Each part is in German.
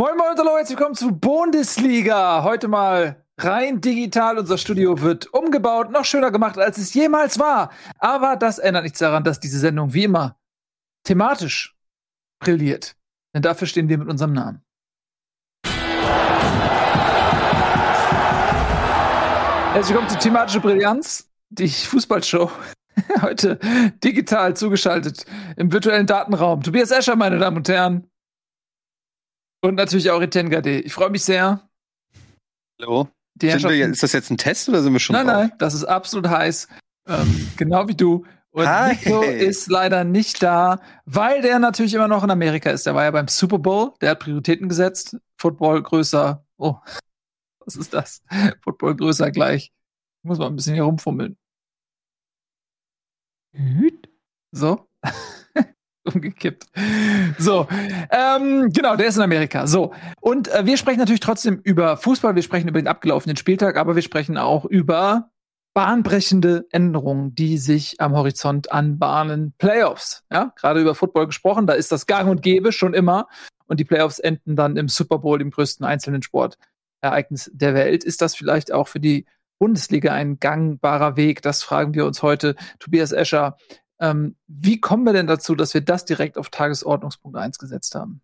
Moin Moin hallo, herzlich willkommen zu Bundesliga. Heute mal rein digital. Unser Studio wird umgebaut, noch schöner gemacht, als es jemals war. Aber das ändert nichts daran, dass diese Sendung wie immer thematisch brilliert. Denn dafür stehen wir mit unserem Namen. Herzlich willkommen zu Thematische Brillanz, die Fußballshow. Heute digital zugeschaltet im virtuellen Datenraum. Tobias Escher, meine Damen und Herren. Und natürlich auch Etienne Gade. Ich freue mich sehr. Hallo. Wir, ist das jetzt ein Test oder sind wir schon Nein, drauf? nein, das ist absolut heiß. Ähm, genau wie du. Und Hi. Nico ist leider nicht da, weil der natürlich immer noch in Amerika ist. Der war ja beim Super Bowl, der hat Prioritäten gesetzt. Football größer. Oh, was ist das? Football größer gleich. Ich muss mal ein bisschen hier rumfummeln. So. Umgekippt. So, ähm, genau, der ist in Amerika. So, und äh, wir sprechen natürlich trotzdem über Fußball, wir sprechen über den abgelaufenen Spieltag, aber wir sprechen auch über bahnbrechende Änderungen, die sich am Horizont anbahnen. Playoffs, ja, gerade über Football gesprochen, da ist das gang und gäbe schon immer. Und die Playoffs enden dann im Super Bowl, dem größten einzelnen Sportereignis der Welt. Ist das vielleicht auch für die Bundesliga ein gangbarer Weg? Das fragen wir uns heute. Tobias Escher, ähm, wie kommen wir denn dazu, dass wir das direkt auf Tagesordnungspunkt 1 gesetzt haben?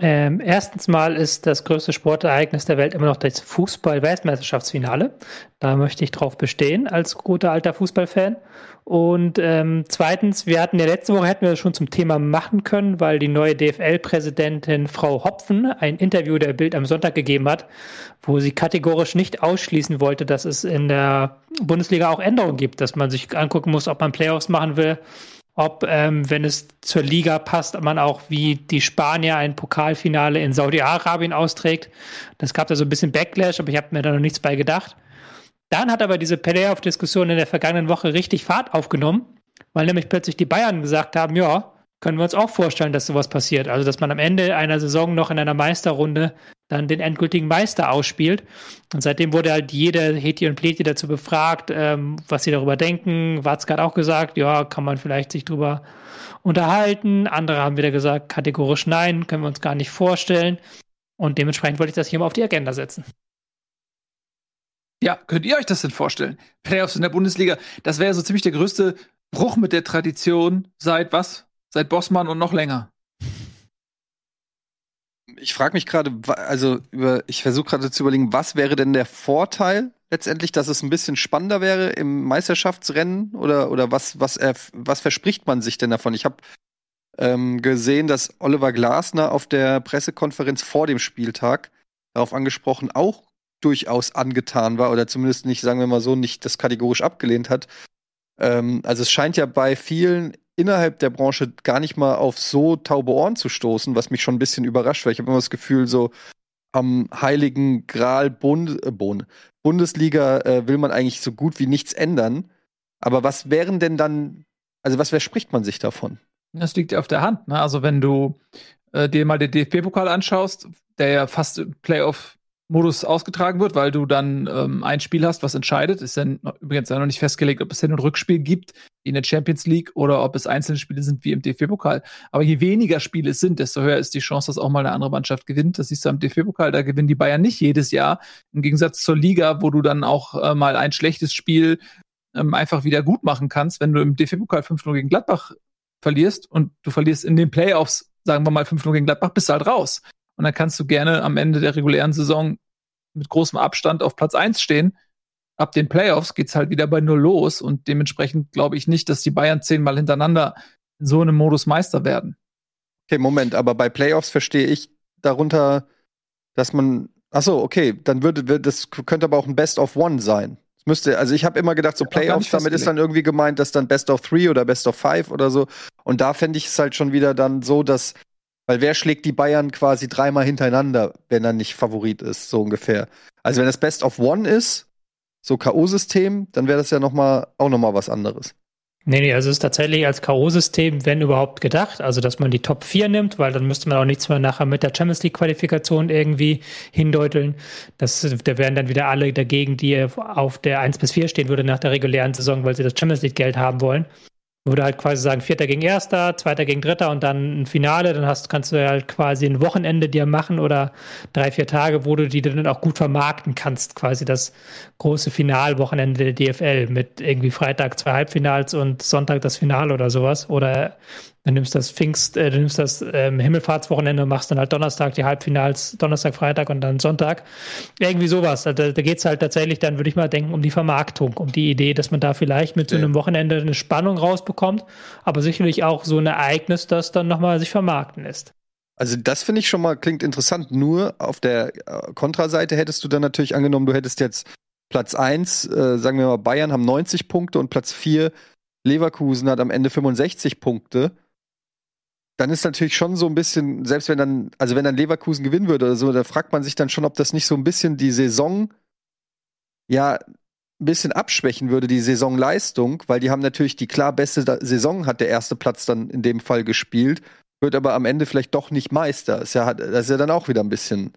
Ähm, erstens mal ist das größte Sportereignis der Welt immer noch das Fußball-Weltmeisterschaftsfinale. Da möchte ich drauf bestehen als guter alter Fußballfan. Und ähm, zweitens, wir hatten ja letzte Woche hätten wir das schon zum Thema machen können, weil die neue DFL-Präsidentin Frau Hopfen ein Interview der Bild am Sonntag gegeben hat, wo sie kategorisch nicht ausschließen wollte, dass es in der Bundesliga auch Änderungen gibt, dass man sich angucken muss, ob man Playoffs machen will ob, ähm, wenn es zur Liga passt, man auch wie die Spanier ein Pokalfinale in Saudi-Arabien austrägt. Das gab da so ein bisschen Backlash, aber ich habe mir da noch nichts bei gedacht. Dann hat aber diese Playoff-Diskussion in der vergangenen Woche richtig Fahrt aufgenommen, weil nämlich plötzlich die Bayern gesagt haben, ja, können wir uns auch vorstellen, dass sowas passiert. Also, dass man am Ende einer Saison noch in einer Meisterrunde dann den endgültigen Meister ausspielt. Und seitdem wurde halt jeder Heti und Pleti dazu befragt, ähm, was sie darüber denken. Watzke hat auch gesagt, ja, kann man vielleicht sich drüber unterhalten. Andere haben wieder gesagt, kategorisch nein, können wir uns gar nicht vorstellen. Und dementsprechend wollte ich das hier mal auf die Agenda setzen. Ja, könnt ihr euch das denn vorstellen? Playoffs in der Bundesliga, das wäre so ziemlich der größte Bruch mit der Tradition seit was? Seit Bossmann und noch länger. Ich frage mich gerade, also über, ich versuche gerade zu überlegen, was wäre denn der Vorteil letztendlich, dass es ein bisschen spannender wäre im Meisterschaftsrennen oder, oder was, was, was verspricht man sich denn davon? Ich habe ähm, gesehen, dass Oliver Glasner auf der Pressekonferenz vor dem Spieltag darauf angesprochen auch durchaus angetan war oder zumindest nicht, sagen wir mal so, nicht das kategorisch abgelehnt hat. Ähm, also es scheint ja bei vielen innerhalb der Branche gar nicht mal auf so taube Ohren zu stoßen, was mich schon ein bisschen überrascht, weil ich habe immer das Gefühl, so am heiligen Gral Bund, äh, Bund, Bundesliga äh, will man eigentlich so gut wie nichts ändern. Aber was wären denn dann, also was verspricht man sich davon? Das liegt ja auf der Hand. Ne? Also wenn du äh, dir mal den DFB-Pokal anschaust, der ja fast Playoff Modus ausgetragen wird, weil du dann ähm, ein Spiel hast, was entscheidet. Ist dann übrigens noch nicht festgelegt, ob es Hin- und Rückspiel gibt in der Champions League oder ob es einzelne Spiele sind wie im DFB-Pokal. Aber je weniger Spiele es sind, desto höher ist die Chance, dass auch mal eine andere Mannschaft gewinnt. Das siehst du am DFB-Pokal, da gewinnen die Bayern nicht jedes Jahr. Im Gegensatz zur Liga, wo du dann auch äh, mal ein schlechtes Spiel ähm, einfach wieder gut machen kannst. Wenn du im DFB-Pokal 5-0 gegen Gladbach verlierst und du verlierst in den Playoffs, sagen wir mal 5-0 gegen Gladbach, bist du halt raus. Und dann kannst du gerne am Ende der regulären Saison mit großem Abstand auf Platz 1 stehen. Ab den Playoffs geht's halt wieder bei null los und dementsprechend glaube ich nicht, dass die Bayern zehnmal hintereinander in so einem Modus Meister werden. Okay, Moment, aber bei Playoffs verstehe ich darunter, dass man, ach so, okay, dann würde, das könnte aber auch ein Best of One sein. Es müsste, also ich habe immer gedacht, so Playoffs, damit ist dann irgendwie gemeint, dass dann Best of Three oder Best of Five oder so. Und da fände ich es halt schon wieder dann so, dass weil wer schlägt die Bayern quasi dreimal hintereinander, wenn er nicht Favorit ist, so ungefähr. Also wenn das Best of One ist, so K.O.-System, dann wäre das ja noch mal, auch noch mal was anderes. Nee, nee, also es ist tatsächlich als K.O.-System, wenn überhaupt gedacht, also dass man die Top 4 nimmt, weil dann müsste man auch nichts mehr nachher mit der Champions League-Qualifikation irgendwie hindeuteln. Das, da wären dann wieder alle dagegen, die auf der 1 bis 4 stehen würde nach der regulären Saison, weil sie das Champions League-Geld haben wollen. Du halt quasi sagen, Vierter gegen Erster, Zweiter gegen Dritter und dann ein Finale. Dann hast, kannst du halt quasi ein Wochenende dir machen oder drei, vier Tage, wo du die dann auch gut vermarkten kannst. Quasi das große Finalwochenende der DFL mit irgendwie Freitag zwei Halbfinals und Sonntag das Finale oder sowas. Oder Du nimmst das Pfingst, äh, du nimmst das ähm, Himmelfahrtswochenende und machst dann halt Donnerstag die Halbfinals, Donnerstag, Freitag und dann Sonntag. Irgendwie sowas. Da, da geht es halt tatsächlich dann, würde ich mal denken, um die Vermarktung, um die Idee, dass man da vielleicht mit so einem Wochenende eine Spannung rausbekommt, aber sicherlich auch so ein Ereignis, das dann nochmal sich vermarkten lässt. Also das finde ich schon mal, klingt interessant. Nur auf der äh, Kontraseite hättest du dann natürlich angenommen, du hättest jetzt Platz 1, äh, sagen wir mal, Bayern haben 90 Punkte und Platz 4 Leverkusen hat am Ende 65 Punkte dann ist natürlich schon so ein bisschen, selbst wenn dann, also wenn dann Leverkusen gewinnen würde oder so, da fragt man sich dann schon, ob das nicht so ein bisschen die Saison ja ein bisschen abschwächen würde, die Saisonleistung, weil die haben natürlich die klar beste Saison, hat der erste Platz dann in dem Fall gespielt, wird aber am Ende vielleicht doch nicht Meister. Das ist ja, das ist ja dann auch wieder ein bisschen,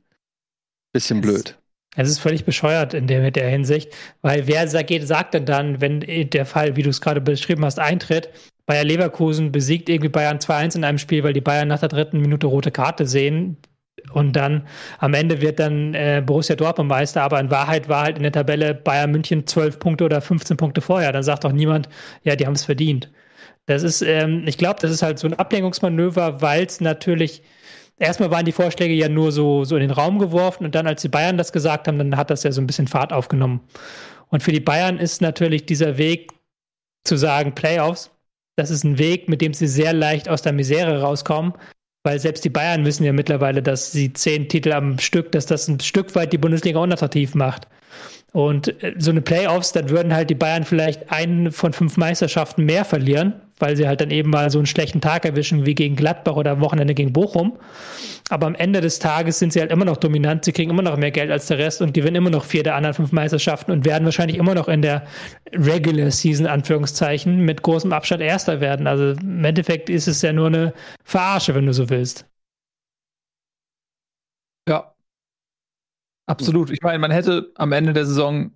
bisschen blöd. Es ist völlig bescheuert in der, der Hinsicht, weil wer sagt, sagt denn dann, wenn der Fall, wie du es gerade beschrieben hast, eintritt, Bayer Leverkusen besiegt irgendwie Bayern 2-1 in einem Spiel, weil die Bayern nach der dritten Minute rote Karte sehen. Und dann am Ende wird dann äh, Borussia Dortmund Meister, aber in Wahrheit war halt in der Tabelle Bayern München 12 Punkte oder 15 Punkte vorher. Dann sagt doch niemand, ja, die haben es verdient. Das ist, ähm, ich glaube, das ist halt so ein Ablenkungsmanöver, weil es natürlich erstmal waren die Vorschläge ja nur so, so in den Raum geworfen und dann, als die Bayern das gesagt haben, dann hat das ja so ein bisschen Fahrt aufgenommen. Und für die Bayern ist natürlich dieser Weg zu sagen, Playoffs, das ist ein Weg, mit dem sie sehr leicht aus der Misere rauskommen, weil selbst die Bayern wissen ja mittlerweile, dass sie zehn Titel am Stück, dass das ein Stück weit die Bundesliga unattraktiv macht. Und äh, so eine Playoffs, dann würden halt die Bayern vielleicht einen von fünf Meisterschaften mehr verlieren, weil sie halt dann eben mal so einen schlechten Tag erwischen wie gegen Gladbach oder am Wochenende gegen Bochum. Aber am Ende des Tages sind sie halt immer noch dominant, sie kriegen immer noch mehr Geld als der Rest und gewinnen immer noch vier der anderen fünf Meisterschaften und werden wahrscheinlich immer noch in der Regular Season, Anführungszeichen, mit großem Abstand Erster werden. Also im Endeffekt ist es ja nur eine Verarsche, wenn du so willst. Ja, Absolut. Ich meine, man hätte am Ende der Saison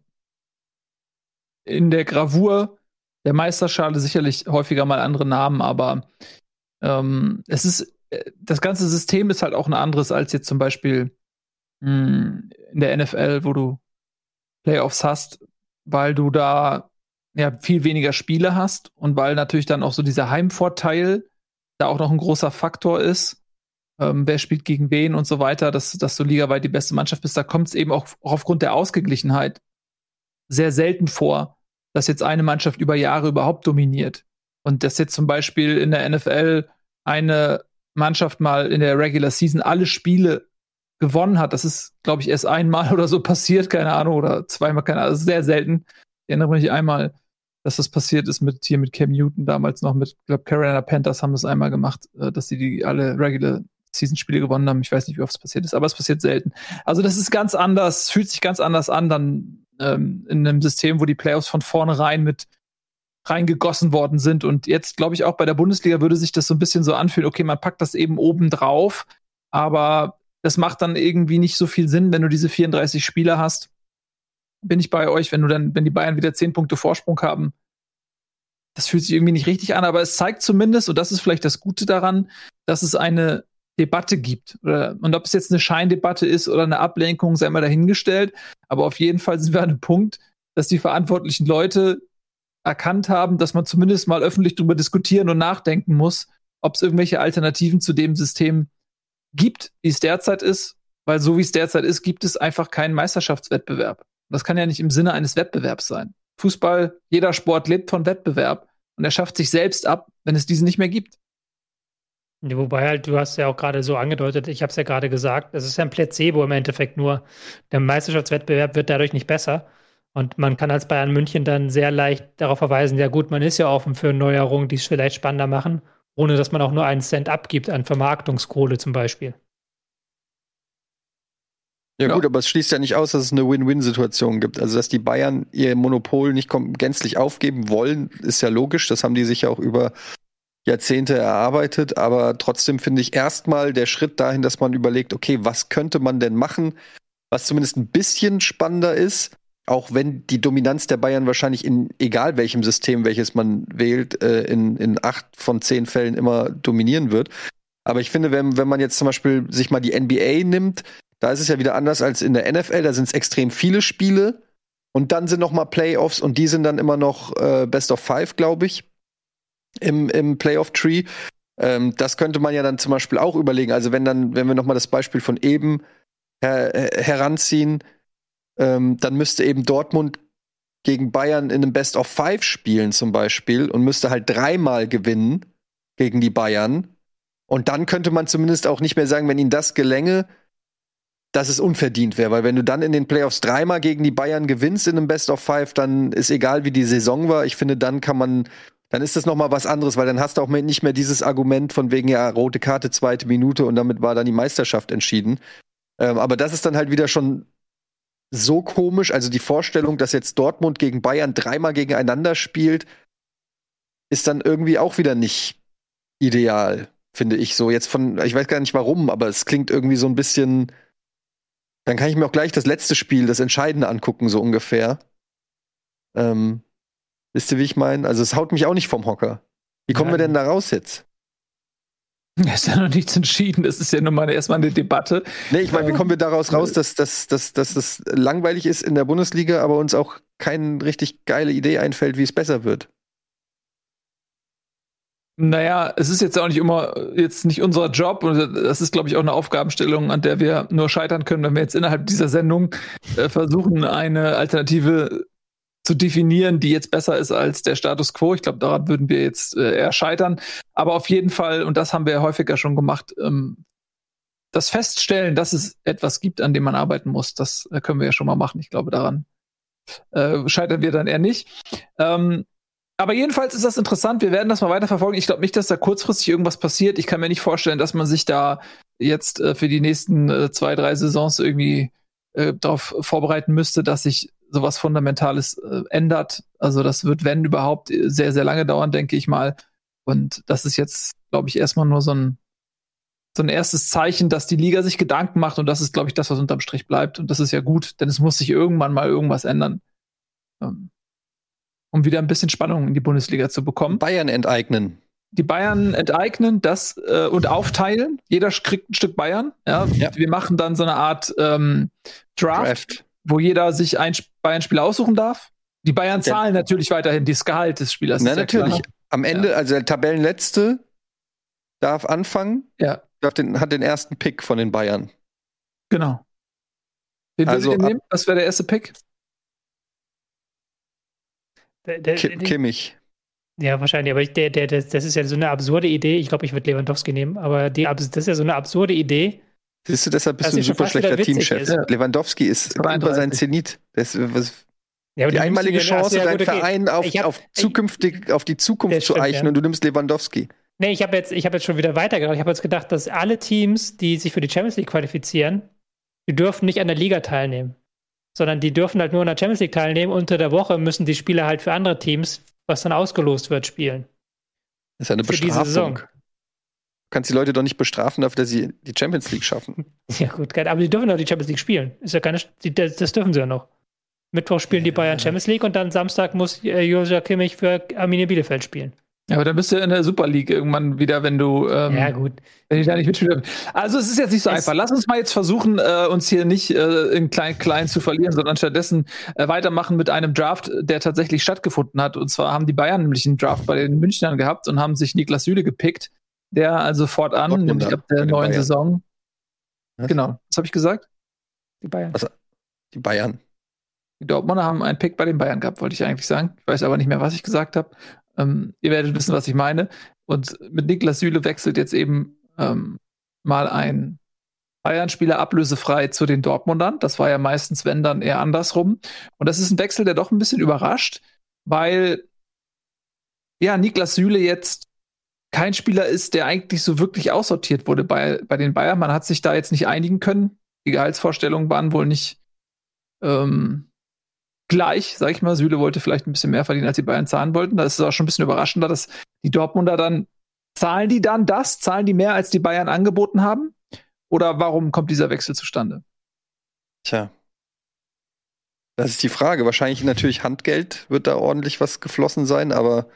in der Gravur der Meisterschale sicherlich häufiger mal andere Namen, aber ähm, es ist, äh, das ganze System ist halt auch ein anderes als jetzt zum Beispiel mh, hm, in der NFL, wo du Playoffs hast, weil du da ja viel weniger Spiele hast und weil natürlich dann auch so dieser Heimvorteil da auch noch ein großer Faktor ist ähm, wer spielt gegen wen und so weiter, dass, dass du ligaweit die beste Mannschaft bist. Da kommt es eben auch, auch aufgrund der Ausgeglichenheit sehr selten vor, dass jetzt eine Mannschaft über Jahre überhaupt dominiert. Und dass jetzt zum Beispiel in der NFL eine Mannschaft mal in der Regular Season alle Spiele gewonnen hat. Das ist, glaube ich, erst einmal oder so passiert, keine Ahnung, oder zweimal, keine Ahnung. Sehr selten. Ich erinnere mich einmal, dass das passiert ist mit hier mit Cam Newton damals noch mit, ich glaube, Carolina Panthers haben das einmal gemacht, äh, dass sie die alle Regular Season-Spiele gewonnen haben. Ich weiß nicht, wie oft es passiert ist, aber es passiert selten. Also das ist ganz anders, fühlt sich ganz anders an, dann ähm, in einem System, wo die Playoffs von vornherein mit reingegossen worden sind. Und jetzt, glaube ich, auch bei der Bundesliga würde sich das so ein bisschen so anfühlen, okay, man packt das eben oben drauf, aber das macht dann irgendwie nicht so viel Sinn, wenn du diese 34 Spieler hast. Bin ich bei euch, wenn du dann, wenn die Bayern wieder 10 Punkte Vorsprung haben, das fühlt sich irgendwie nicht richtig an, aber es zeigt zumindest, und das ist vielleicht das Gute daran, dass es eine Debatte gibt. Und ob es jetzt eine Scheindebatte ist oder eine Ablenkung, sei mal dahingestellt. Aber auf jeden Fall sind wir an einem Punkt, dass die verantwortlichen Leute erkannt haben, dass man zumindest mal öffentlich darüber diskutieren und nachdenken muss, ob es irgendwelche Alternativen zu dem System gibt, wie es derzeit ist. Weil so wie es derzeit ist, gibt es einfach keinen Meisterschaftswettbewerb. Das kann ja nicht im Sinne eines Wettbewerbs sein. Fußball, jeder Sport lebt von Wettbewerb und er schafft sich selbst ab, wenn es diesen nicht mehr gibt. Wobei halt, du hast ja auch gerade so angedeutet, ich habe es ja gerade gesagt, es ist ja ein Placebo im Endeffekt nur. Der Meisterschaftswettbewerb wird dadurch nicht besser. Und man kann als Bayern München dann sehr leicht darauf verweisen, ja gut, man ist ja offen für Neuerungen, die es vielleicht spannender machen, ohne dass man auch nur einen Cent abgibt an Vermarktungskohle zum Beispiel. Ja, ja, gut, aber es schließt ja nicht aus, dass es eine Win-Win-Situation gibt. Also, dass die Bayern ihr Monopol nicht gänzlich aufgeben wollen, ist ja logisch. Das haben die sich ja auch über Jahrzehnte erarbeitet, aber trotzdem finde ich erstmal der Schritt dahin, dass man überlegt, okay, was könnte man denn machen, was zumindest ein bisschen spannender ist, auch wenn die Dominanz der Bayern wahrscheinlich in egal welchem System, welches man wählt, äh, in, in acht von zehn Fällen immer dominieren wird. Aber ich finde, wenn, wenn man jetzt zum Beispiel sich mal die NBA nimmt, da ist es ja wieder anders als in der NFL. Da sind es extrem viele Spiele und dann sind noch mal Playoffs und die sind dann immer noch äh, Best of Five, glaube ich, im, im Playoff-Tree. Ähm, das könnte man ja dann zum Beispiel auch überlegen. Also wenn dann, wenn wir noch mal das Beispiel von eben her heranziehen, ähm, dann müsste eben Dortmund gegen Bayern in einem Best of Five spielen zum Beispiel und müsste halt dreimal gewinnen gegen die Bayern. Und dann könnte man zumindest auch nicht mehr sagen, wenn ihnen das gelänge, dass es unverdient wäre, weil wenn du dann in den Playoffs dreimal gegen die Bayern gewinnst in einem Best of Five, dann ist egal, wie die Saison war. Ich finde, dann kann man, dann ist das noch mal was anderes, weil dann hast du auch nicht mehr dieses Argument von wegen ja rote Karte zweite Minute und damit war dann die Meisterschaft entschieden. Ähm, aber das ist dann halt wieder schon so komisch. Also die Vorstellung, dass jetzt Dortmund gegen Bayern dreimal gegeneinander spielt, ist dann irgendwie auch wieder nicht ideal, finde ich so. Jetzt von, ich weiß gar nicht warum, aber es klingt irgendwie so ein bisschen. Dann kann ich mir auch gleich das letzte Spiel, das Entscheidende angucken, so ungefähr. Ähm, wisst ihr, wie ich meine? Also es haut mich auch nicht vom Hocker. Wie kommen ja. wir denn da raus jetzt? Es ist ja noch nichts entschieden. Das ist ja nur mal erstmal eine Debatte. Nee, ich meine, wie kommen wir daraus raus, dass, dass, dass, dass das langweilig ist in der Bundesliga, aber uns auch keine richtig geile Idee einfällt, wie es besser wird? Naja, es ist jetzt auch nicht immer jetzt nicht unser Job und das ist, glaube ich, auch eine Aufgabenstellung, an der wir nur scheitern können, wenn wir jetzt innerhalb dieser Sendung äh, versuchen, eine Alternative zu definieren, die jetzt besser ist als der Status quo. Ich glaube, daran würden wir jetzt äh, eher scheitern. Aber auf jeden Fall, und das haben wir ja häufiger schon gemacht, ähm, das Feststellen, dass es etwas gibt, an dem man arbeiten muss, das äh, können wir ja schon mal machen. Ich glaube, daran äh, scheitern wir dann eher nicht. Ähm, aber jedenfalls ist das interessant. Wir werden das mal weiterverfolgen. Ich glaube nicht, dass da kurzfristig irgendwas passiert. Ich kann mir nicht vorstellen, dass man sich da jetzt äh, für die nächsten äh, zwei, drei Saisons irgendwie äh, darauf vorbereiten müsste, dass sich sowas Fundamentales äh, ändert. Also das wird, wenn überhaupt, sehr, sehr lange dauern, denke ich mal. Und das ist jetzt, glaube ich, erstmal nur so ein, so ein erstes Zeichen, dass die Liga sich Gedanken macht und das ist, glaube ich, das, was unterm Strich bleibt. Und das ist ja gut, denn es muss sich irgendwann mal irgendwas ändern. Ähm, um wieder ein bisschen Spannung in die Bundesliga zu bekommen. Bayern enteignen. Die Bayern enteignen das äh, und aufteilen. Jeder kriegt ein Stück Bayern. Ja? ja. Wir machen dann so eine Art ähm, Draft. Draft wo jeder sich ein Bayern-Spieler aussuchen darf. Die Bayern zahlen ja. natürlich weiterhin das Gehalt des Spielers. Na, natürlich. Klar. Am Ende, ja. also der Tabellenletzte darf anfangen. Ja. Darf den, hat den ersten Pick von den Bayern. Genau. Den also, nehmen? Was wäre der erste Pick? Der, der, Kim, Kimmich. Ja, wahrscheinlich, aber ich, der, der, das ist ja so eine absurde Idee. Ich glaube, ich würde Lewandowski nehmen, aber die, das ist ja so eine absurde Idee, Siehst du, deshalb bist du ein super schlechter Teamchef. Ist. Lewandowski ist über sein Zenit. Das, was, ja, die einmalige Chance, ja, deinen Verein auf, hab, auf, zukünftig, auf die Zukunft zu eichen ja. und du nimmst Lewandowski. Nee, ich habe jetzt, hab jetzt schon wieder weitergedacht. Ich habe jetzt gedacht, dass alle Teams, die sich für die Champions League qualifizieren, die dürfen nicht an der Liga teilnehmen. Sondern die dürfen halt nur an der Champions League teilnehmen. Unter der Woche müssen die Spieler halt für andere Teams, was dann ausgelost wird, spielen. Das ist ja eine für Bestrafung. Kannst die Leute doch nicht bestrafen dafür, dass sie die Champions League schaffen. Ja, gut, aber die dürfen doch die Champions League spielen. Ist ja keine, das dürfen sie ja noch. Mittwoch spielen die Bayern Champions League und dann Samstag muss äh, Josia Kimmich für Arminia Bielefeld spielen. Ja, aber dann bist du in der Super League irgendwann wieder, wenn du. Ähm, ja, gut. Wenn ich da nicht mitspiele. Also, es ist jetzt nicht so es einfach. Lass uns mal jetzt versuchen, äh, uns hier nicht äh, in klein-klein zu verlieren, sondern stattdessen äh, weitermachen mit einem Draft, der tatsächlich stattgefunden hat. Und zwar haben die Bayern nämlich einen Draft bei den Münchnern gehabt und haben sich Niklas Süle gepickt der also fortan, Dortmunder, nämlich ab der neuen Bayern. Saison. Was? Genau, was habe ich gesagt? Die Bayern. Also, die Bayern. Die Dortmunder haben einen Pick bei den Bayern gehabt, wollte ich eigentlich sagen. Ich weiß aber nicht mehr, was ich gesagt habe. Ähm, ihr werdet wissen, was ich meine. Und mit Niklas Süle wechselt jetzt eben ähm, mal ein Bayern-Spieler ablösefrei zu den Dortmundern. Das war ja meistens, wenn dann eher andersrum. Und das ist ein Wechsel, der doch ein bisschen überrascht, weil ja, Niklas Süle jetzt kein Spieler ist, der eigentlich so wirklich aussortiert wurde bei, bei den Bayern. Man hat sich da jetzt nicht einigen können. Die Gehaltsvorstellungen waren wohl nicht ähm, gleich, sag ich mal. Süle wollte vielleicht ein bisschen mehr verdienen, als die Bayern zahlen wollten. Da ist es auch schon ein bisschen überraschender, dass die Dortmunder dann, zahlen die dann das? Zahlen die mehr, als die Bayern angeboten haben? Oder warum kommt dieser Wechsel zustande? Tja. Das ist die Frage. Wahrscheinlich natürlich Handgeld wird da ordentlich was geflossen sein, aber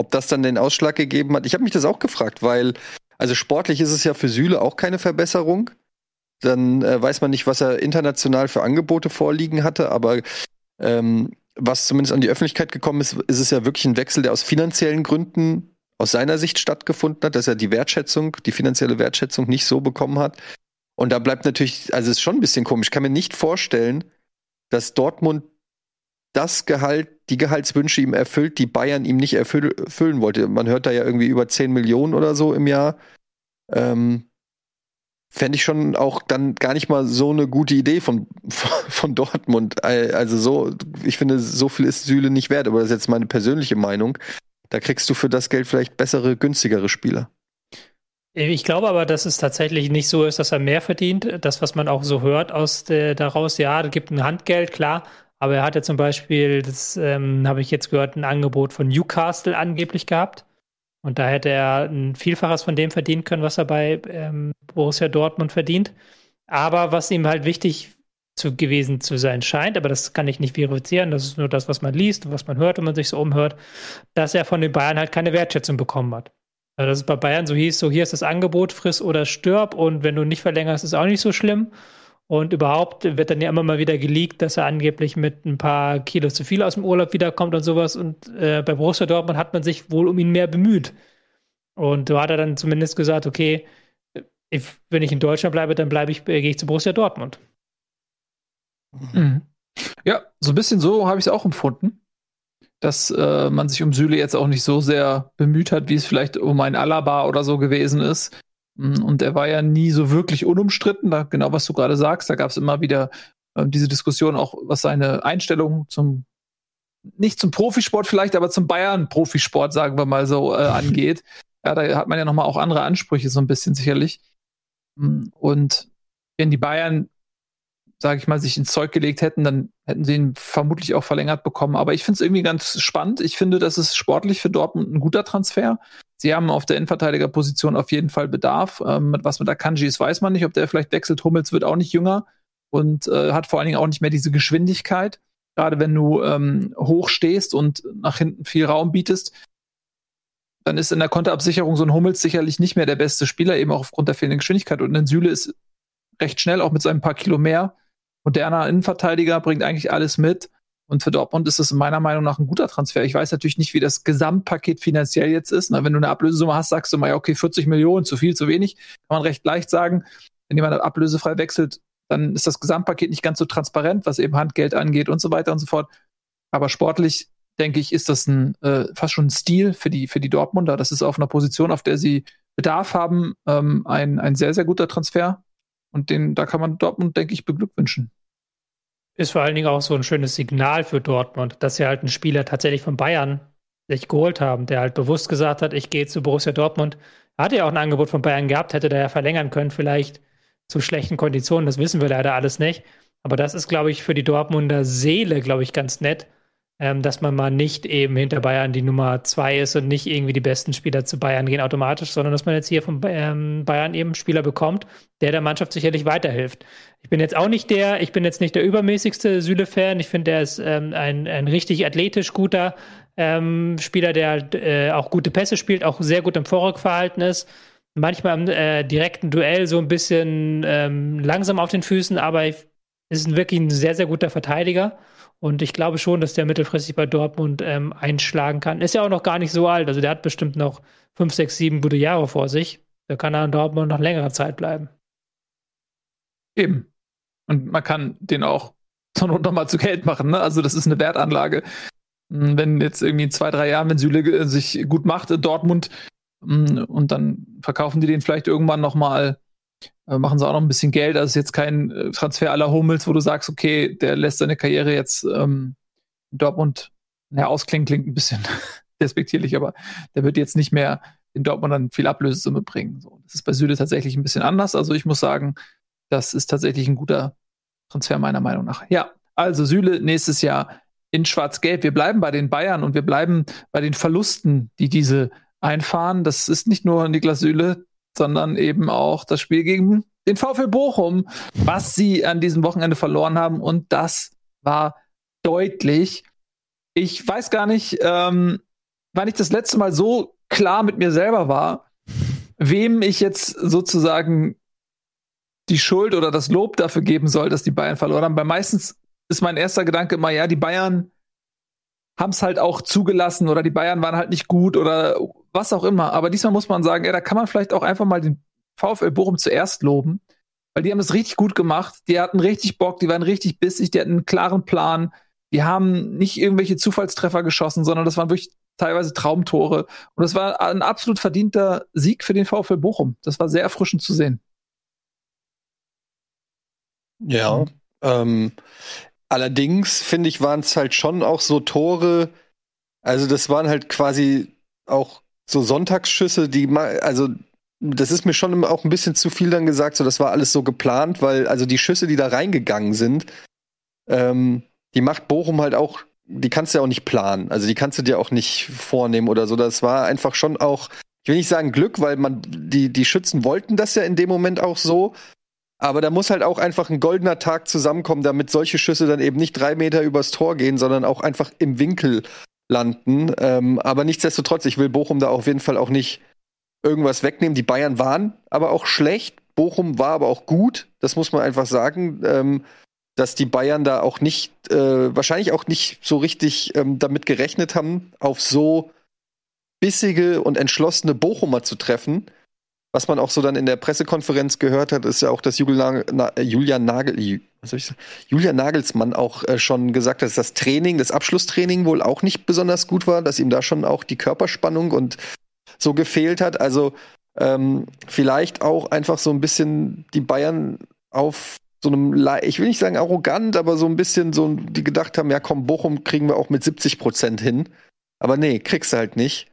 ob das dann den Ausschlag gegeben hat, ich habe mich das auch gefragt, weil also sportlich ist es ja für Süle auch keine Verbesserung. Dann äh, weiß man nicht, was er international für Angebote vorliegen hatte, aber ähm, was zumindest an die Öffentlichkeit gekommen ist, ist es ja wirklich ein Wechsel, der aus finanziellen Gründen aus seiner Sicht stattgefunden hat, dass er die Wertschätzung, die finanzielle Wertschätzung nicht so bekommen hat. Und da bleibt natürlich, also es ist schon ein bisschen komisch. Ich kann mir nicht vorstellen, dass Dortmund das Gehalt, die Gehaltswünsche ihm erfüllt, die Bayern ihm nicht erfüll erfüllen wollte. Man hört da ja irgendwie über 10 Millionen oder so im Jahr. Ähm, Fände ich schon auch dann gar nicht mal so eine gute Idee von, von Dortmund. Also so, ich finde, so viel ist Süle nicht wert, aber das ist jetzt meine persönliche Meinung. Da kriegst du für das Geld vielleicht bessere, günstigere Spieler. Ich glaube aber, dass es tatsächlich nicht so ist, dass er mehr verdient. Das, was man auch so hört aus der, daraus, ja, da gibt ein Handgeld, klar, aber er hatte zum Beispiel, das ähm, habe ich jetzt gehört, ein Angebot von Newcastle angeblich gehabt. Und da hätte er ein Vielfaches von dem verdienen können, was er bei ähm, Borussia Dortmund verdient. Aber was ihm halt wichtig zu, gewesen zu sein scheint, aber das kann ich nicht verifizieren, das ist nur das, was man liest, was man hört und man sich so umhört, dass er von den Bayern halt keine Wertschätzung bekommen hat. Also dass es bei Bayern so hieß, so hier ist das Angebot, friss oder stirb und wenn du nicht verlängerst, ist auch nicht so schlimm. Und überhaupt wird dann ja immer mal wieder geleakt, dass er angeblich mit ein paar Kilos zu viel aus dem Urlaub wiederkommt und sowas. Und äh, bei Borussia Dortmund hat man sich wohl um ihn mehr bemüht. Und da hat er dann zumindest gesagt, okay, ich, wenn ich in Deutschland bleibe, dann bleibe ich, gehe ich zu Borussia Dortmund. Mhm. Ja, so ein bisschen so habe ich es auch empfunden, dass äh, man sich um Süle jetzt auch nicht so sehr bemüht hat, wie es vielleicht um ein Alaba oder so gewesen ist. Mm, und er war ja nie so wirklich unumstritten, da, genau was du gerade sagst. Da gab es immer wieder äh, diese Diskussion, auch was seine Einstellung zum, nicht zum Profisport vielleicht, aber zum Bayern-Profisport, sagen wir mal so, äh, angeht. Ja, da hat man ja nochmal auch andere Ansprüche, so ein bisschen sicherlich. Mm, und wenn die Bayern, sage ich mal, sich ins Zeug gelegt hätten, dann hätten sie ihn vermutlich auch verlängert bekommen. Aber ich finde es irgendwie ganz spannend. Ich finde, das ist sportlich für Dortmund ein guter Transfer. Sie haben auf der Innenverteidigerposition auf jeden Fall Bedarf. Ähm, was mit Akanji ist, weiß man nicht, ob der vielleicht wechselt. Hummels wird auch nicht jünger und äh, hat vor allen Dingen auch nicht mehr diese Geschwindigkeit. Gerade wenn du ähm, hoch stehst und nach hinten viel Raum bietest, dann ist in der Konterabsicherung so ein Hummels sicherlich nicht mehr der beste Spieler, eben auch aufgrund der fehlenden Geschwindigkeit. Und ein Süle ist recht schnell, auch mit seinem paar Kilo mehr. Moderner Innenverteidiger, bringt eigentlich alles mit. Und für Dortmund ist es meiner Meinung nach ein guter Transfer. Ich weiß natürlich nicht, wie das Gesamtpaket finanziell jetzt ist. Na, wenn du eine Ablösesumme hast, sagst du mal, ja, okay, 40 Millionen, zu viel, zu wenig. Kann man recht leicht sagen. Wenn jemand ablösefrei wechselt, dann ist das Gesamtpaket nicht ganz so transparent, was eben Handgeld angeht und so weiter und so fort. Aber sportlich, denke ich, ist das ein, äh, fast schon ein Stil für die, für die Dortmunder. Das ist auf einer Position, auf der sie Bedarf haben, ähm, ein, ein sehr, sehr guter Transfer. Und den, da kann man Dortmund, denke ich, beglückwünschen ist vor allen Dingen auch so ein schönes Signal für Dortmund, dass sie halt einen Spieler tatsächlich von Bayern sich geholt haben, der halt bewusst gesagt hat, ich gehe zu Borussia Dortmund. Er hatte ja auch ein Angebot von Bayern gehabt, hätte der ja verlängern können, vielleicht zu schlechten Konditionen, das wissen wir leider alles nicht. Aber das ist, glaube ich, für die Dortmunder Seele, glaube ich, ganz nett, ähm, dass man mal nicht eben hinter Bayern die Nummer zwei ist und nicht irgendwie die besten Spieler zu Bayern gehen automatisch, sondern dass man jetzt hier von ähm, Bayern eben Spieler bekommt, der der Mannschaft sicherlich weiterhilft. Ich bin jetzt auch nicht der, ich bin jetzt nicht der übermäßigste Süle-Fan. Ich finde, er ist ähm, ein, ein richtig athletisch guter ähm, Spieler, der äh, auch gute Pässe spielt, auch sehr gut im Vorrückverhalten ist. Manchmal im äh, direkten Duell so ein bisschen ähm, langsam auf den Füßen, aber ist wirklich ein sehr, sehr guter Verteidiger. Und ich glaube schon, dass der mittelfristig bei Dortmund ähm, einschlagen kann. Ist ja auch noch gar nicht so alt. Also der hat bestimmt noch fünf, sechs, sieben gute Jahre vor sich. Da kann er in Dortmund noch längere Zeit bleiben. Eben. Und man kann den auch zur Not nochmal zu Geld machen. Ne? Also das ist eine Wertanlage. Hm, wenn jetzt irgendwie in zwei, drei Jahren, wenn Süle sich gut macht in Dortmund hm, und dann verkaufen die den vielleicht irgendwann nochmal äh, machen sie auch noch ein bisschen Geld. Das ist jetzt kein äh, Transfer aller Hummels, wo du sagst, okay, der lässt seine Karriere jetzt ähm, in Dortmund ja, ausklingen, klingt ein bisschen despektierlich, aber der wird jetzt nicht mehr in Dortmund dann viel Ablösesumme bringen. So, das ist bei Süde tatsächlich ein bisschen anders. Also ich muss sagen, das ist tatsächlich ein guter Transfer meiner Meinung nach. Ja, also Süle nächstes Jahr in Schwarz-Gelb. Wir bleiben bei den Bayern und wir bleiben bei den Verlusten, die diese einfahren. Das ist nicht nur Niklas Süle, sondern eben auch das Spiel gegen den VfL Bochum, was sie an diesem Wochenende verloren haben. Und das war deutlich. Ich weiß gar nicht, ähm, wann ich das letzte Mal so klar mit mir selber war, wem ich jetzt sozusagen die Schuld oder das Lob dafür geben soll, dass die Bayern verloren haben. Weil meistens ist mein erster Gedanke immer, ja, die Bayern haben es halt auch zugelassen oder die Bayern waren halt nicht gut oder was auch immer. Aber diesmal muss man sagen, ey, da kann man vielleicht auch einfach mal den VfL Bochum zuerst loben, weil die haben es richtig gut gemacht. Die hatten richtig Bock, die waren richtig bissig, die hatten einen klaren Plan. Die haben nicht irgendwelche Zufallstreffer geschossen, sondern das waren wirklich teilweise Traumtore. Und das war ein absolut verdienter Sieg für den VfL Bochum. Das war sehr erfrischend zu sehen. Ja, ähm, allerdings finde ich, waren es halt schon auch so Tore, also das waren halt quasi auch so Sonntagsschüsse, die also das ist mir schon auch ein bisschen zu viel dann gesagt, so das war alles so geplant, weil also die Schüsse, die da reingegangen sind, ähm, die macht Bochum halt auch, die kannst du ja auch nicht planen, also die kannst du dir auch nicht vornehmen oder so. Das war einfach schon auch, ich will nicht sagen Glück, weil man die die Schützen wollten das ja in dem Moment auch so, aber da muss halt auch einfach ein goldener Tag zusammenkommen, damit solche Schüsse dann eben nicht drei Meter übers Tor gehen, sondern auch einfach im Winkel landen. Ähm, aber nichtsdestotrotz, ich will Bochum da auf jeden Fall auch nicht irgendwas wegnehmen. Die Bayern waren aber auch schlecht. Bochum war aber auch gut. Das muss man einfach sagen. Ähm, dass die Bayern da auch nicht, äh, wahrscheinlich auch nicht so richtig ähm, damit gerechnet haben, auf so bissige und entschlossene Bochumer zu treffen was man auch so dann in der Pressekonferenz gehört hat, ist ja auch, dass Julian, Na, Julian Nagel, was ich? Julian Nagelsmann auch äh, schon gesagt dass das Training, das Abschlusstraining wohl auch nicht besonders gut war, dass ihm da schon auch die Körperspannung und so gefehlt hat. Also ähm, vielleicht auch einfach so ein bisschen die Bayern auf so einem, ich will nicht sagen arrogant, aber so ein bisschen so, die gedacht haben, ja komm, Bochum kriegen wir auch mit 70 Prozent hin. Aber nee, kriegst du halt nicht.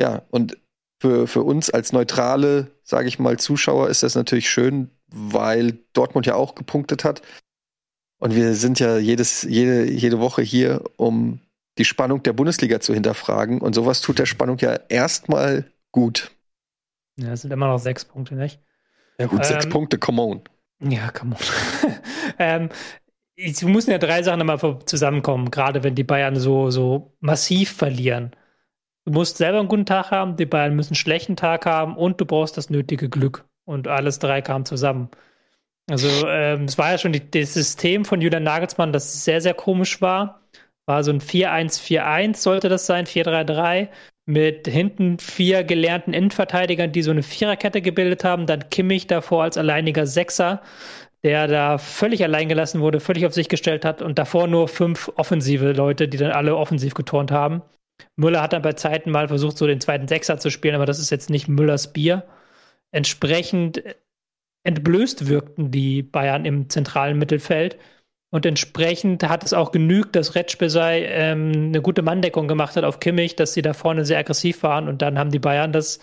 Ja, und für, für uns als neutrale, sage ich mal, Zuschauer ist das natürlich schön, weil Dortmund ja auch gepunktet hat. Und wir sind ja jedes, jede, jede Woche hier, um die Spannung der Bundesliga zu hinterfragen. Und sowas tut der Spannung ja erstmal gut. Ja, es sind immer noch sechs Punkte, nicht? Ja, gut, ähm, sechs Punkte, come on. Ja, come on. ähm, es müssen ja drei Sachen immer zusammenkommen, gerade wenn die Bayern so, so massiv verlieren. Du musst selber einen guten Tag haben, die Bayern müssen einen schlechten Tag haben und du brauchst das nötige Glück. Und alles drei kam zusammen. Also, ähm, es war ja schon die, das System von Julian Nagelsmann, das sehr, sehr komisch war. War so ein 4-1-4-1 sollte das sein, 4-3-3, mit hinten vier gelernten Innenverteidigern, die so eine Viererkette gebildet haben. Dann Kimmich davor als alleiniger Sechser, der da völlig allein gelassen wurde, völlig auf sich gestellt hat und davor nur fünf offensive Leute, die dann alle offensiv geturnt haben. Müller hat dann bei Zeiten mal versucht, so den zweiten Sechser zu spielen, aber das ist jetzt nicht Müllers Bier. Entsprechend entblößt wirkten die Bayern im zentralen Mittelfeld. Und entsprechend hat es auch genügt, dass Retschbesei ähm, eine gute Manndeckung gemacht hat auf Kimmich, dass sie da vorne sehr aggressiv waren und dann haben die Bayern das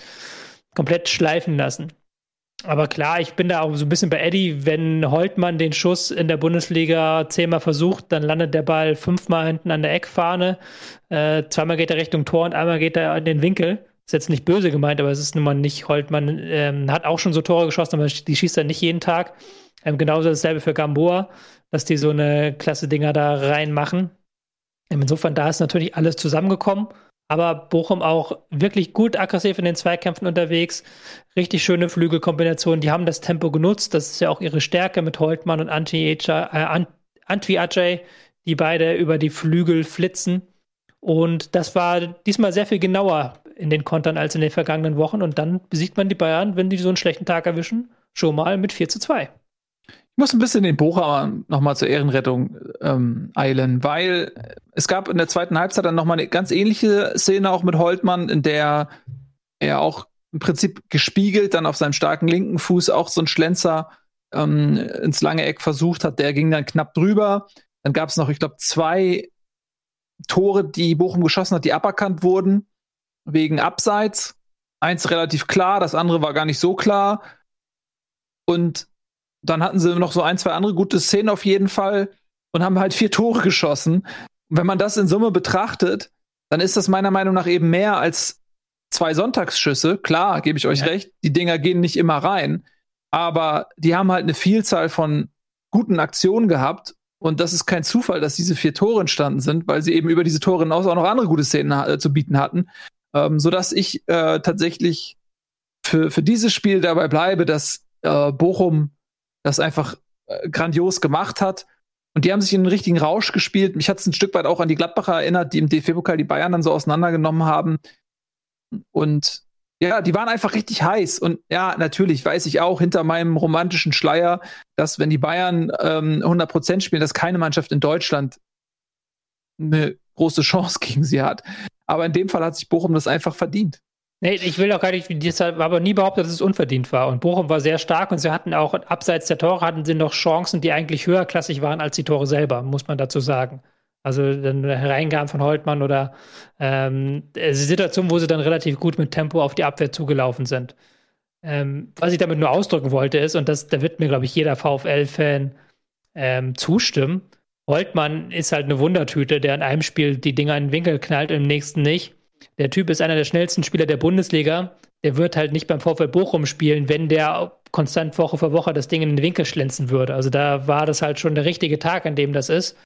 komplett schleifen lassen. Aber klar, ich bin da auch so ein bisschen bei Eddie. Wenn Holtmann den Schuss in der Bundesliga zehnmal versucht, dann landet der Ball fünfmal hinten an der Eckfahne. Äh, zweimal geht er Richtung Tor und einmal geht er in den Winkel. Ist jetzt nicht böse gemeint, aber es ist nun mal nicht Holtmann. Ähm, hat auch schon so Tore geschossen, aber die schießt er nicht jeden Tag. Ähm, genauso dasselbe für Gamboa, dass die so eine klasse Dinger da reinmachen. Ähm, insofern, da ist natürlich alles zusammengekommen aber Bochum auch wirklich gut aggressiv in den Zweikämpfen unterwegs. Richtig schöne Flügelkombinationen. Die haben das Tempo genutzt. Das ist ja auch ihre Stärke mit Holtmann und Antwi Ajay, die beide über die Flügel flitzen. Und das war diesmal sehr viel genauer in den Kontern als in den vergangenen Wochen. Und dann besiegt man die Bayern, wenn die so einen schlechten Tag erwischen, schon mal mit 4 zu 2. Ich muss ein bisschen den Bochum nochmal zur Ehrenrettung ähm, eilen, weil es gab in der zweiten Halbzeit dann nochmal eine ganz ähnliche Szene auch mit Holtmann, in der er auch im Prinzip gespiegelt dann auf seinem starken linken Fuß auch so ein Schlenzer ähm, ins lange Eck versucht hat. Der ging dann knapp drüber. Dann gab es noch, ich glaube, zwei Tore, die Bochum geschossen hat, die aberkannt wurden wegen Abseits. Eins relativ klar, das andere war gar nicht so klar. Und dann hatten sie noch so ein, zwei andere gute Szenen auf jeden Fall und haben halt vier Tore geschossen. Und wenn man das in Summe betrachtet, dann ist das meiner Meinung nach eben mehr als zwei Sonntagsschüsse. Klar, gebe ich euch ja. recht, die Dinger gehen nicht immer rein, aber die haben halt eine Vielzahl von guten Aktionen gehabt Und das ist kein Zufall, dass diese vier Tore entstanden sind, weil sie eben über diese Tore hinaus auch noch andere gute Szenen äh, zu bieten hatten. Ähm, sodass ich äh, tatsächlich für, für dieses Spiel dabei bleibe, dass äh, Bochum das einfach äh, grandios gemacht hat. Und die haben sich in einen richtigen Rausch gespielt. Mich hat es ein Stück weit auch an die Gladbacher erinnert, die im DFB-Pokal die Bayern dann so auseinandergenommen haben. Und ja, die waren einfach richtig heiß. Und ja, natürlich weiß ich auch hinter meinem romantischen Schleier, dass wenn die Bayern ähm, 100% spielen, dass keine Mannschaft in Deutschland eine große Chance gegen sie hat. Aber in dem Fall hat sich Bochum das einfach verdient. Nee, ich will auch gar nicht, deshalb aber nie behaupten, dass es unverdient war. Und Bochum war sehr stark und sie hatten auch, abseits der Tore, hatten sie noch Chancen, die eigentlich höherklassig waren als die Tore selber, muss man dazu sagen. Also dann Hereingaben von Holtmann oder ähm, Situation, wo sie dann relativ gut mit Tempo auf die Abwehr zugelaufen sind. Ähm, was ich damit nur ausdrücken wollte, ist, und das, da wird mir, glaube ich, jeder VfL-Fan ähm, zustimmen, Holtmann ist halt eine Wundertüte, der in einem Spiel die Dinger in den Winkel knallt, im nächsten nicht. Der Typ ist einer der schnellsten Spieler der Bundesliga. Der wird halt nicht beim VfL Bochum spielen, wenn der konstant Woche für Woche das Ding in den Winkel schlänzen würde. Also da war das halt schon der richtige Tag, an dem das ist.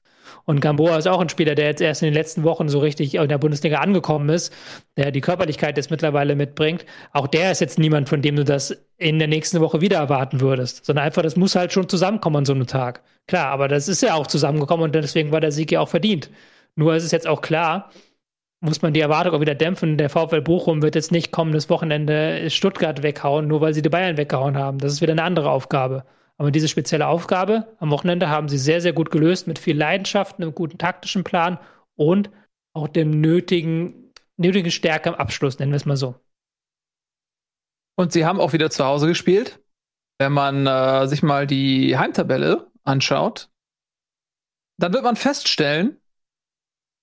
Und Gamboa ist auch ein Spieler, der jetzt erst in den letzten Wochen so richtig in der Bundesliga angekommen ist, der die Körperlichkeit jetzt mittlerweile mitbringt. Auch der ist jetzt niemand, von dem du das in der nächsten Woche wieder erwarten würdest, sondern einfach, das muss halt schon zusammenkommen an so einem Tag. Klar, aber das ist ja auch zusammengekommen und deswegen war der Sieg ja auch verdient. Nur ist es jetzt auch klar, muss man die Erwartung auch wieder dämpfen. Der VfL Bochum wird jetzt nicht kommendes Wochenende Stuttgart weghauen, nur weil sie die Bayern weggehauen haben. Das ist wieder eine andere Aufgabe. Aber diese spezielle Aufgabe am Wochenende haben sie sehr, sehr gut gelöst mit viel Leidenschaft, einem guten taktischen Plan und auch dem nötigen, nötigen Stärke am Abschluss, nennen wir es mal so. Und sie haben auch wieder zu Hause gespielt. Wenn man äh, sich mal die Heimtabelle anschaut, dann wird man feststellen,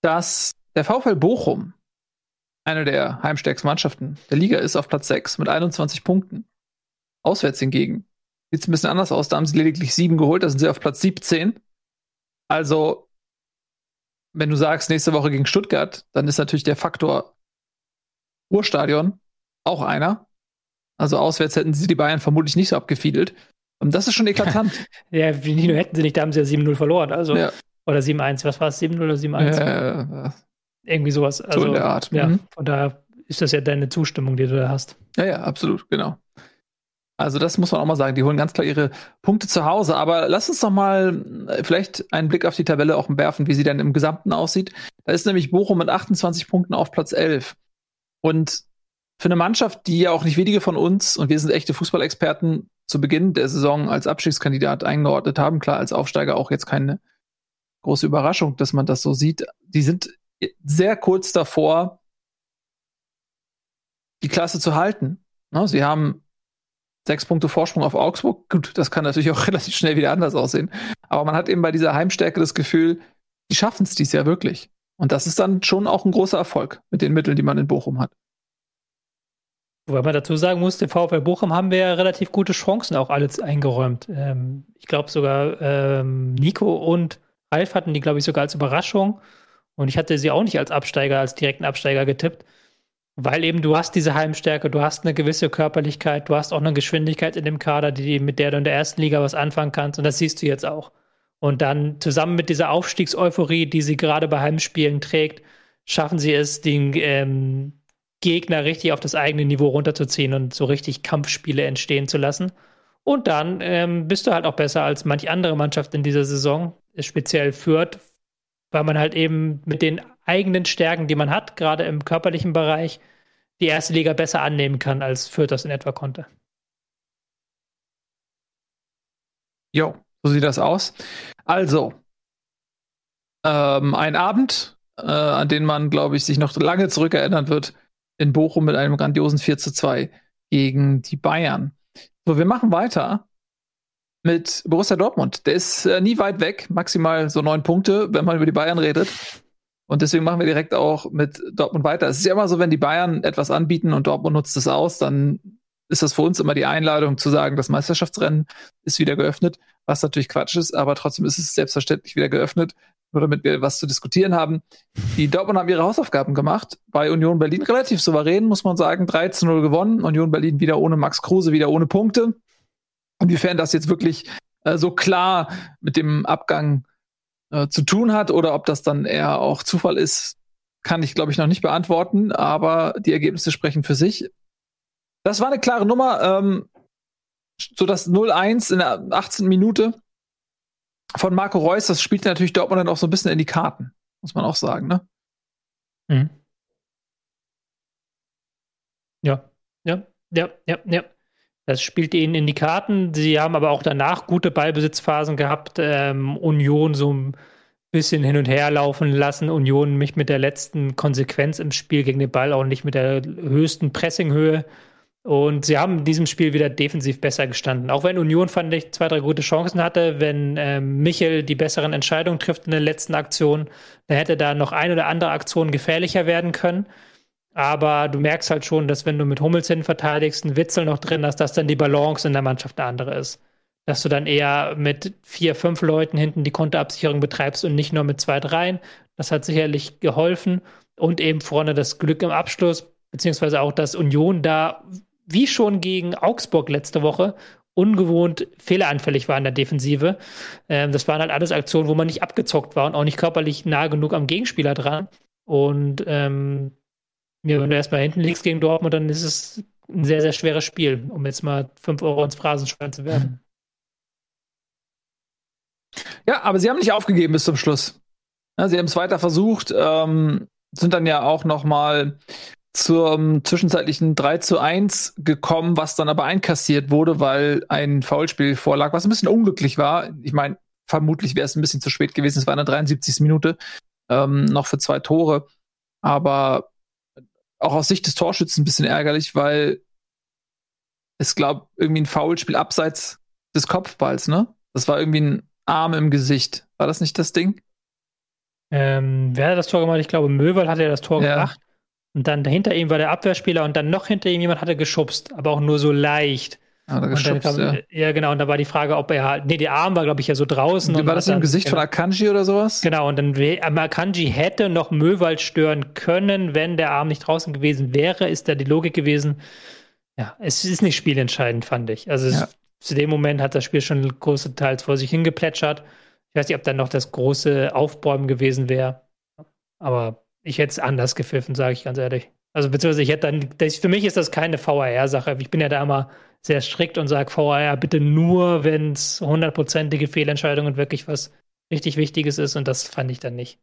dass der VfL Bochum, eine der heimstärksten Mannschaften der Liga, ist auf Platz 6 mit 21 Punkten. Auswärts hingegen sieht es ein bisschen anders aus. Da haben sie lediglich sieben geholt, da sind sie auf Platz 17. Also, wenn du sagst, nächste Woche gegen Stuttgart, dann ist natürlich der Faktor Ruhrstadion auch einer. Also auswärts hätten sie die Bayern vermutlich nicht so abgefiedelt. Und das ist schon eklatant. ja, nicht nur hätten sie nicht, da haben sie ja 7-0 verloren. Also, ja. Oder 7-1, was war es? 7-0 oder 7-1? Ja, Irgendwie sowas. Also, so in der Art. Ja, mhm. Von daher ist das ja deine Zustimmung, die du da hast. Ja, ja, absolut, genau. Also das muss man auch mal sagen. Die holen ganz klar ihre Punkte zu Hause. Aber lass uns doch mal äh, vielleicht einen Blick auf die Tabelle auch werfen, wie sie dann im Gesamten aussieht. Da ist nämlich Bochum mit 28 Punkten auf Platz 11. Und für eine Mannschaft, die ja auch nicht wenige von uns, und wir sind echte Fußballexperten, zu Beginn der Saison als Abstiegskandidat eingeordnet haben, klar als Aufsteiger auch jetzt keine große Überraschung, dass man das so sieht. Die sind sehr kurz davor, die Klasse zu halten. Ne, sie haben sechs Punkte Vorsprung auf Augsburg. Gut, das kann natürlich auch relativ schnell wieder anders aussehen. Aber man hat eben bei dieser Heimstärke das Gefühl, die schaffen es dies Jahr wirklich. Und das ist dann schon auch ein großer Erfolg mit den Mitteln, die man in Bochum hat. Wobei man dazu sagen muss, den VfL Bochum haben wir ja relativ gute Chancen auch alles eingeräumt. Ähm, ich glaube sogar ähm, Nico und Ralf hatten die, glaube ich, sogar als Überraschung. Und ich hatte sie auch nicht als Absteiger, als direkten Absteiger getippt. Weil eben du hast diese Heimstärke, du hast eine gewisse Körperlichkeit, du hast auch eine Geschwindigkeit in dem Kader, die, mit der du in der ersten Liga was anfangen kannst. Und das siehst du jetzt auch. Und dann zusammen mit dieser Aufstiegseuphorie, die sie gerade bei Heimspielen trägt, schaffen sie es, den ähm, Gegner richtig auf das eigene Niveau runterzuziehen und so richtig Kampfspiele entstehen zu lassen. Und dann ähm, bist du halt auch besser als manch andere Mannschaft in dieser Saison, speziell führt, weil man halt eben mit den eigenen Stärken, die man hat, gerade im körperlichen Bereich, die erste Liga besser annehmen kann, als Fürth das in etwa konnte. Jo, so sieht das aus. Also, ähm, ein Abend, äh, an den man, glaube ich, sich noch lange zurückerinnern wird, in Bochum mit einem grandiosen 4 zu 2 gegen die Bayern. So, wir machen weiter mit Borussia Dortmund. Der ist äh, nie weit weg, maximal so neun Punkte, wenn man über die Bayern redet. Und deswegen machen wir direkt auch mit Dortmund weiter. Es ist ja immer so, wenn die Bayern etwas anbieten und Dortmund nutzt es aus, dann ist das für uns immer die Einladung zu sagen, das Meisterschaftsrennen ist wieder geöffnet, was natürlich Quatsch ist, aber trotzdem ist es selbstverständlich wieder geöffnet, nur damit wir was zu diskutieren haben. Die Dortmund haben ihre Hausaufgaben gemacht, bei Union Berlin relativ souverän, muss man sagen, 13-0 gewonnen, Union Berlin wieder ohne Max Kruse, wieder ohne Punkte. Inwiefern das jetzt wirklich äh, so klar mit dem Abgang äh, zu tun hat oder ob das dann eher auch Zufall ist, kann ich, glaube ich, noch nicht beantworten, aber die Ergebnisse sprechen für sich. Das war eine klare Nummer. Ähm, so das 0-1 in der 18. Minute von Marco Reus, das spielt natürlich Dortmund dann auch so ein bisschen in die Karten, muss man auch sagen, ne? Mhm. Ja, ja, ja, ja, ja. Das spielt ihnen in die Karten. Sie haben aber auch danach gute Ballbesitzphasen gehabt. Ähm, Union so ein bisschen hin und her laufen lassen. Union mich mit der letzten Konsequenz im Spiel gegen den Ball, auch nicht mit der höchsten Pressinghöhe. Und sie haben in diesem Spiel wieder defensiv besser gestanden. Auch wenn Union, fand ich, zwei, drei gute Chancen hatte, wenn ähm, Michel die besseren Entscheidungen trifft in der letzten Aktion, dann hätte da noch eine oder andere Aktion gefährlicher werden können. Aber du merkst halt schon, dass wenn du mit Hummels hin verteidigst, einen Witzel noch drin hast, dass dann die Balance in der Mannschaft eine andere ist. Dass du dann eher mit vier, fünf Leuten hinten die Konterabsicherung betreibst und nicht nur mit zwei, dreien. Das hat sicherlich geholfen. Und eben vorne das Glück im Abschluss, beziehungsweise auch, dass Union da, wie schon gegen Augsburg letzte Woche, ungewohnt fehleranfällig war in der Defensive. Ähm, das waren halt alles Aktionen, wo man nicht abgezockt war und auch nicht körperlich nah genug am Gegenspieler dran. Und ähm, ja, wenn du erstmal hinten liegst gegen Dortmund, dann ist es ein sehr, sehr schweres Spiel, um jetzt mal 5 Euro ins Phrasenschwein zu werfen. Ja, aber sie haben nicht aufgegeben bis zum Schluss. Ja, sie haben es weiter versucht, ähm, sind dann ja auch noch mal zum zwischenzeitlichen 3 zu 1 gekommen, was dann aber einkassiert wurde, weil ein Foulspiel vorlag, was ein bisschen unglücklich war. Ich meine, vermutlich wäre es ein bisschen zu spät gewesen. Es war in der 73. Minute ähm, noch für zwei Tore. Aber auch aus Sicht des Torschützen ein bisschen ärgerlich, weil es, glaube irgendwie ein Foulspiel abseits des Kopfballs, ne? Das war irgendwie ein Arm im Gesicht. War das nicht das Ding? Ähm, wer hat das Tor gemacht? Ich glaube, Möwald hat ja das Tor ja. gemacht. Und dann dahinter ihm war der Abwehrspieler und dann noch hinter ihm jemand hatte geschubst, aber auch nur so leicht. Ah, geschubst, dann, ja. ja. genau. Und da war die Frage, ob er halt, nee, der Arm war, glaube ich, ja so draußen. Und war das im Gesicht genau, von Akanji oder sowas? Genau. Und dann Akanji hätte noch Möwald stören können, wenn der Arm nicht draußen gewesen wäre, ist da die Logik gewesen. Ja, es ist nicht spielentscheidend, fand ich. Also ja. es, zu dem Moment hat das Spiel schon größtenteils vor sich hingeplätschert. Ich weiß nicht, ob dann noch das große Aufbäumen gewesen wäre. Aber ich hätte es anders gepfiffen, sage ich ganz ehrlich. Also beziehungsweise ich hätte dann, das, für mich ist das keine VAR-Sache. Ich bin ja da immer sehr strikt und sage VAR bitte nur, wenn es hundertprozentige Fehlentscheidungen wirklich was richtig Wichtiges ist und das fand ich dann nicht.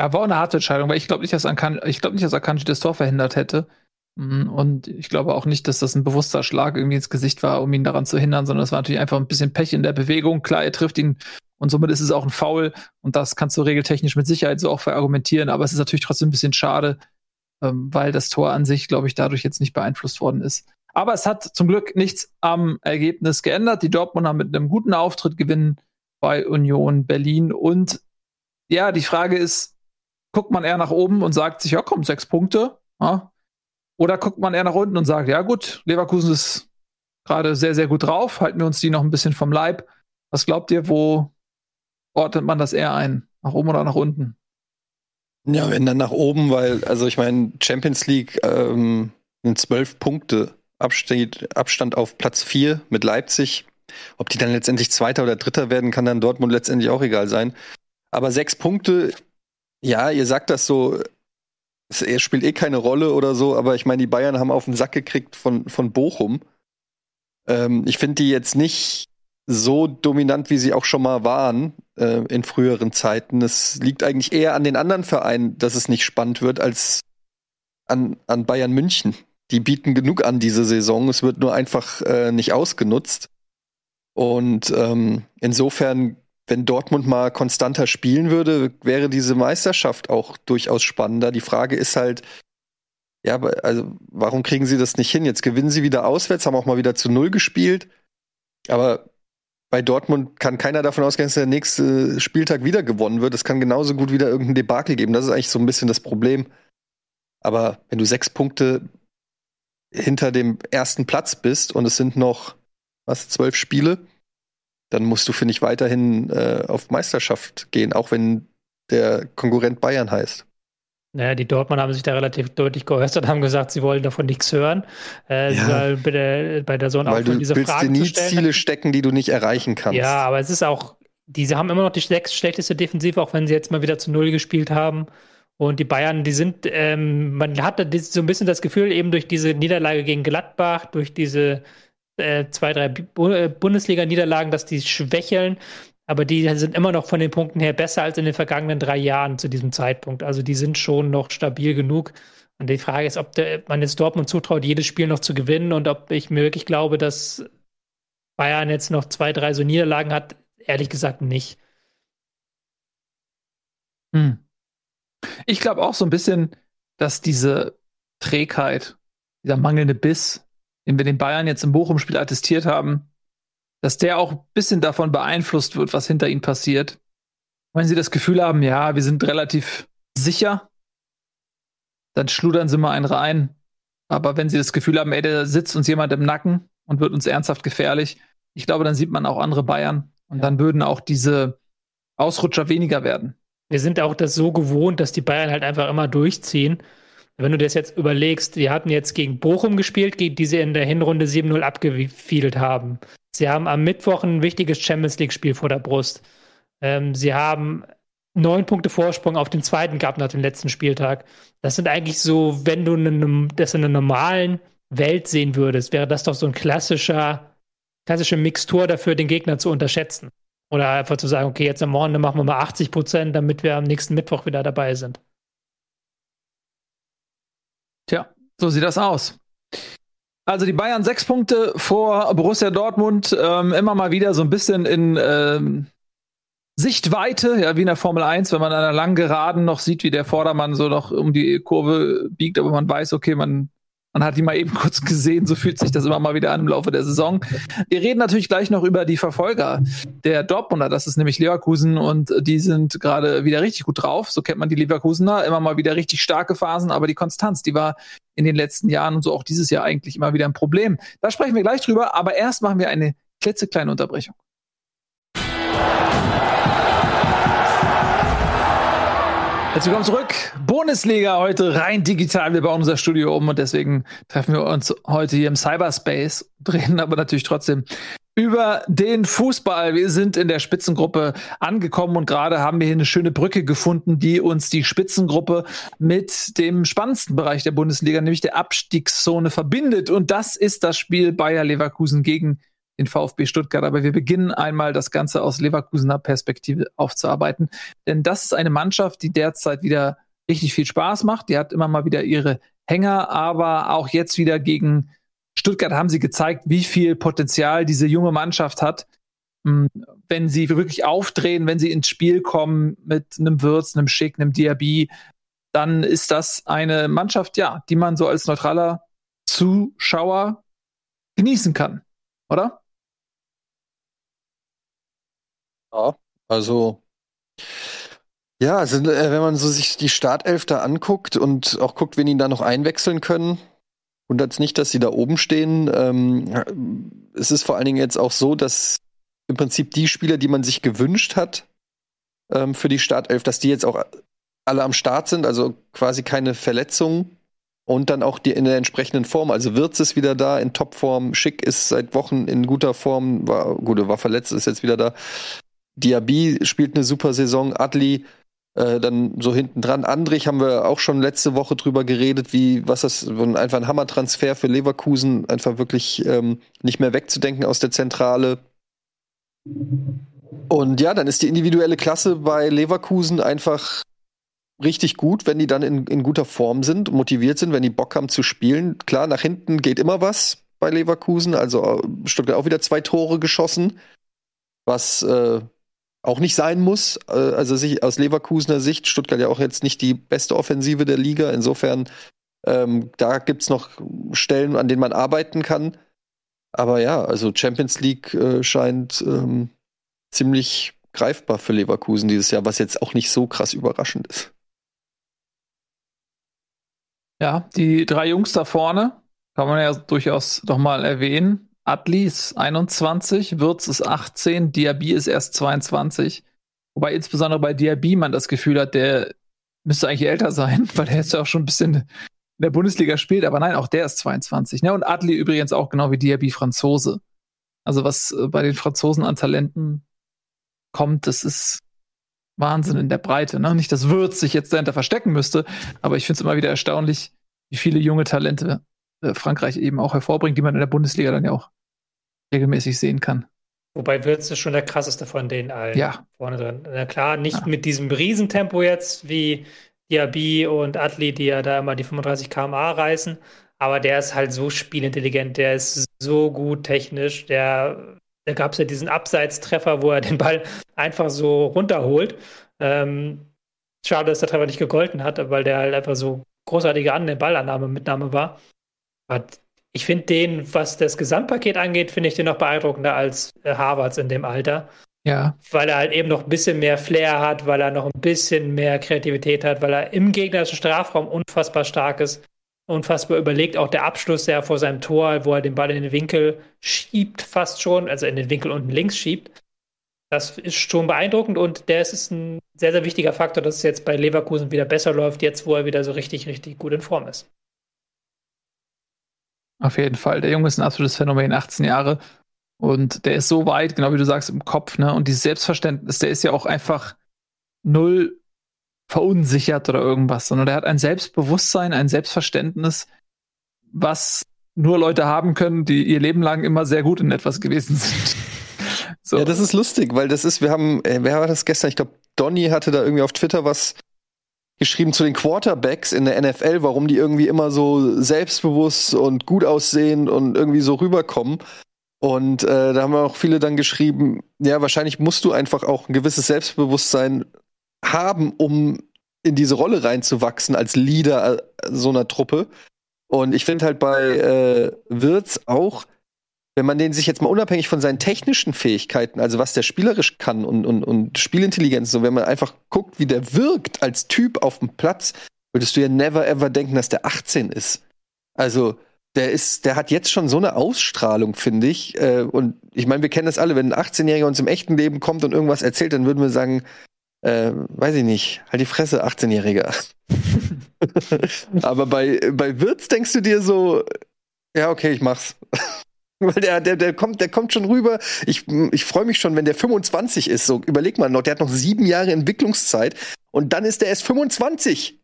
Ja, war auch eine harte Entscheidung, weil ich glaube nicht, dass ich glaube nicht, dass Akanji das Tor verhindert hätte. Mhm, und ich glaube auch nicht, dass das ein bewusster Schlag irgendwie ins Gesicht war, um ihn daran zu hindern, sondern es war natürlich einfach ein bisschen Pech in der Bewegung. Klar, er trifft ihn und somit ist es auch ein Foul und das kannst du regeltechnisch mit Sicherheit so auch verargumentieren, aber es ist natürlich trotzdem ein bisschen schade, ähm, weil das Tor an sich, glaube ich, dadurch jetzt nicht beeinflusst worden ist. Aber es hat zum Glück nichts am Ergebnis geändert. Die Dortmunder mit einem guten Auftritt gewinnen bei Union Berlin. Und ja, die Frage ist, guckt man eher nach oben und sagt sich, ja komm, sechs Punkte. Ja? Oder guckt man eher nach unten und sagt, ja gut, Leverkusen ist gerade sehr, sehr gut drauf. Halten wir uns die noch ein bisschen vom Leib. Was glaubt ihr, wo ordnet man das eher ein? Nach oben oder nach unten? Ja, wenn dann nach oben, weil, also ich meine, Champions League ähm, sind zwölf Punkte Abstand, Abstand auf Platz vier mit Leipzig. Ob die dann letztendlich Zweiter oder Dritter werden, kann dann Dortmund letztendlich auch egal sein. Aber sechs Punkte, ja, ihr sagt das so, es spielt eh keine Rolle oder so, aber ich meine, die Bayern haben auf den Sack gekriegt von, von Bochum. Ähm, ich finde die jetzt nicht so dominant, wie sie auch schon mal waren äh, in früheren Zeiten. Es liegt eigentlich eher an den anderen Vereinen, dass es nicht spannend wird, als an, an Bayern München. Die bieten genug an diese Saison. Es wird nur einfach äh, nicht ausgenutzt. Und ähm, insofern, wenn Dortmund mal konstanter spielen würde, wäre diese Meisterschaft auch durchaus spannender. Die Frage ist halt, ja, also warum kriegen sie das nicht hin? Jetzt gewinnen sie wieder auswärts, haben auch mal wieder zu Null gespielt. Aber bei Dortmund kann keiner davon ausgehen, dass der nächste Spieltag wieder gewonnen wird. Es kann genauso gut wieder irgendein Debakel geben. Das ist eigentlich so ein bisschen das Problem. Aber wenn du sechs Punkte hinter dem ersten Platz bist und es sind noch, was, zwölf Spiele, dann musst du, finde ich, weiterhin äh, auf Meisterschaft gehen, auch wenn der Konkurrent Bayern heißt. Naja, die Dortmund haben sich da relativ deutlich geäußert, haben gesagt, sie wollen davon nichts hören. Äh, ja. bei der, bei der Sonne Weil auch du diese Fragen dir nie Ziele stecken, die du nicht erreichen kannst. Ja, aber es ist auch diese haben immer noch die sechs schlechteste Defensive, auch wenn sie jetzt mal wieder zu Null gespielt haben. Und die Bayern, die sind, ähm, man hat so ein bisschen das Gefühl, eben durch diese Niederlage gegen Gladbach, durch diese äh, zwei, drei äh, Bundesliga-Niederlagen, dass die schwächeln. Aber die sind immer noch von den Punkten her besser als in den vergangenen drei Jahren zu diesem Zeitpunkt. Also die sind schon noch stabil genug. Und die Frage ist, ob der, man jetzt Dortmund zutraut, jedes Spiel noch zu gewinnen und ob ich mir wirklich glaube, dass Bayern jetzt noch zwei, drei so Niederlagen hat. Ehrlich gesagt nicht. Hm. Ich glaube auch so ein bisschen, dass diese Trägheit, dieser mangelnde Biss, den wir den Bayern jetzt im Bochum-Spiel attestiert haben, dass der auch ein bisschen davon beeinflusst wird, was hinter ihnen passiert. Wenn sie das Gefühl haben, ja, wir sind relativ sicher, dann schludern sie mal einen rein. Aber wenn sie das Gefühl haben, ey, da sitzt uns jemand im Nacken und wird uns ernsthaft gefährlich, ich glaube, dann sieht man auch andere Bayern und ja. dann würden auch diese Ausrutscher weniger werden. Wir sind auch das so gewohnt, dass die Bayern halt einfach immer durchziehen. Wenn du das jetzt überlegst, die hatten jetzt gegen Bochum gespielt, die sie in der Hinrunde 7-0 abgefiedelt haben. Sie haben am Mittwoch ein wichtiges Champions League-Spiel vor der Brust. Ähm, sie haben neun Punkte Vorsprung auf den zweiten gehabt nach dem letzten Spieltag. Das sind eigentlich so, wenn du eine, das in einer normalen Welt sehen würdest, wäre das doch so ein klassischer, klassische Mixtur dafür, den Gegner zu unterschätzen. Oder einfach zu sagen, okay, jetzt am Morgen machen wir mal 80 Prozent, damit wir am nächsten Mittwoch wieder dabei sind. Tja, so sieht das aus. Also die Bayern sechs Punkte vor Borussia Dortmund, ähm, immer mal wieder so ein bisschen in ähm, Sichtweite, ja, wie in der Formel 1, wenn man an einer langen Geraden noch sieht, wie der Vordermann so noch um die Kurve biegt, aber man weiß, okay, man man hat die mal eben kurz gesehen, so fühlt sich das immer mal wieder an im Laufe der Saison. Wir reden natürlich gleich noch über die Verfolger der Dortmunder, das ist nämlich Leverkusen und die sind gerade wieder richtig gut drauf. So kennt man die Leverkusener, immer mal wieder richtig starke Phasen, aber die Konstanz, die war in den letzten Jahren und so auch dieses Jahr eigentlich immer wieder ein Problem. Da sprechen wir gleich drüber, aber erst machen wir eine klitzekleine Unterbrechung. Herzlich willkommen zurück. Bundesliga heute rein digital. Wir bauen unser Studio um und deswegen treffen wir uns heute hier im Cyberspace, drehen aber natürlich trotzdem über den Fußball. Wir sind in der Spitzengruppe angekommen und gerade haben wir hier eine schöne Brücke gefunden, die uns die Spitzengruppe mit dem spannendsten Bereich der Bundesliga, nämlich der Abstiegszone verbindet. Und das ist das Spiel Bayer Leverkusen gegen den VfB Stuttgart. Aber wir beginnen einmal das Ganze aus Leverkusener Perspektive aufzuarbeiten. Denn das ist eine Mannschaft, die derzeit wieder richtig viel Spaß macht. Die hat immer mal wieder ihre Hänger, aber auch jetzt wieder gegen Stuttgart haben sie gezeigt, wie viel Potenzial diese junge Mannschaft hat. Hm, wenn sie wirklich aufdrehen, wenn sie ins Spiel kommen mit einem Würz, einem Schick, einem Diaby, dann ist das eine Mannschaft, ja, die man so als neutraler Zuschauer genießen kann, oder? Ja, also ja, also wenn man so sich die Startelf da anguckt und auch guckt, wen ihn da noch einwechseln können, wundert es nicht, dass sie da oben stehen. Ähm, es ist vor allen Dingen jetzt auch so, dass im Prinzip die Spieler, die man sich gewünscht hat ähm, für die Startelf, dass die jetzt auch alle am Start sind, also quasi keine Verletzungen und dann auch die in der entsprechenden Form. Also Wirtz ist wieder da in Topform, Schick ist seit Wochen in guter Form, war gut, war verletzt, ist jetzt wieder da. Diaby spielt eine super Saison, Adli äh, dann so hinten dran. Andrich haben wir auch schon letzte Woche drüber geredet, wie was das einfach ein Hammertransfer für Leverkusen, einfach wirklich ähm, nicht mehr wegzudenken aus der Zentrale. Und ja, dann ist die individuelle Klasse bei Leverkusen einfach richtig gut, wenn die dann in, in guter Form sind, motiviert sind, wenn die Bock haben zu spielen. Klar, nach hinten geht immer was bei Leverkusen. Also äh, Stuttgart auch wieder zwei Tore geschossen, was äh, auch nicht sein muss. Äh, also sich aus Leverkusener Sicht, Stuttgart ja auch jetzt nicht die beste Offensive der Liga. Insofern, ähm, da gibt's noch Stellen, an denen man arbeiten kann. Aber ja, also Champions League äh, scheint ähm, ziemlich greifbar für Leverkusen dieses Jahr, was jetzt auch nicht so krass überraschend ist. Ja, die drei Jungs da vorne kann man ja durchaus doch mal erwähnen. Adli ist 21, Würz ist 18, Diaby ist erst 22. Wobei insbesondere bei Diaby man das Gefühl hat, der müsste eigentlich älter sein, weil er jetzt ja auch schon ein bisschen in der Bundesliga spielt. Aber nein, auch der ist 22. Ne? Und Adli übrigens auch genau wie Diaby Franzose. Also was äh, bei den Franzosen an Talenten kommt, das ist Wahnsinn in der Breite. Ne? Nicht, dass Würz sich jetzt dahinter verstecken müsste, aber ich finde es immer wieder erstaunlich, wie viele junge Talente Frankreich eben auch hervorbringt, die man in der Bundesliga dann ja auch regelmäßig sehen kann. Wobei Würz ist schon der krasseste von denen allen ja. vorne drin. Na klar, nicht ja. mit diesem Riesentempo jetzt wie Diaby und Atli, die ja da immer die 35 km/h reißen, aber der ist halt so spielintelligent, der ist so gut technisch, der da gab es ja diesen Abseitstreffer, wo er den Ball einfach so runterholt. Ähm, schade, dass der Treffer nicht gegolten hat, weil der halt einfach so großartige An Ballannahme, Mitnahme war. Ich finde den, was das Gesamtpaket angeht, finde ich den noch beeindruckender als äh, Harvards in dem Alter. Ja. Weil er halt eben noch ein bisschen mehr Flair hat, weil er noch ein bisschen mehr Kreativität hat, weil er im gegnerischen Strafraum unfassbar stark ist unfassbar überlegt. Auch der Abschluss, der vor seinem Tor, wo er den Ball in den Winkel schiebt, fast schon, also in den Winkel unten links schiebt. Das ist schon beeindruckend und der ist ein sehr, sehr wichtiger Faktor, dass es jetzt bei Leverkusen wieder besser läuft, jetzt wo er wieder so richtig, richtig gut in Form ist. Auf jeden Fall. Der Junge ist ein absolutes Phänomen, 18 Jahre. Und der ist so weit, genau wie du sagst, im Kopf, ne? Und dieses Selbstverständnis, der ist ja auch einfach null verunsichert oder irgendwas, sondern der hat ein Selbstbewusstsein, ein Selbstverständnis, was nur Leute haben können, die ihr Leben lang immer sehr gut in etwas gewesen sind. so. Ja, das ist lustig, weil das ist, wir haben, äh, wer war das gestern? Ich glaube, Donny hatte da irgendwie auf Twitter was geschrieben zu den Quarterbacks in der NFL, warum die irgendwie immer so selbstbewusst und gut aussehen und irgendwie so rüberkommen. Und äh, da haben auch viele dann geschrieben, ja, wahrscheinlich musst du einfach auch ein gewisses Selbstbewusstsein haben, um in diese Rolle reinzuwachsen als Leader äh, so einer Truppe. Und ich finde halt bei äh, Wirtz auch, wenn man den sich jetzt mal unabhängig von seinen technischen Fähigkeiten, also was der spielerisch kann und, und, und Spielintelligenz, so wenn man einfach guckt, wie der wirkt als Typ auf dem Platz, würdest du ja never ever denken, dass der 18 ist. Also, der ist, der hat jetzt schon so eine Ausstrahlung, finde ich. Äh, und ich meine, wir kennen das alle, wenn ein 18-Jähriger uns im echten Leben kommt und irgendwas erzählt, dann würden wir sagen, äh, weiß ich nicht, halt die Fresse, 18-Jähriger. Aber bei, bei Wirtz denkst du dir so, ja, okay, ich mach's. Weil der, der, der kommt, der kommt schon rüber. Ich, ich freue mich schon, wenn der 25 ist. So, überleg mal noch, der hat noch sieben Jahre Entwicklungszeit und dann ist der erst 25.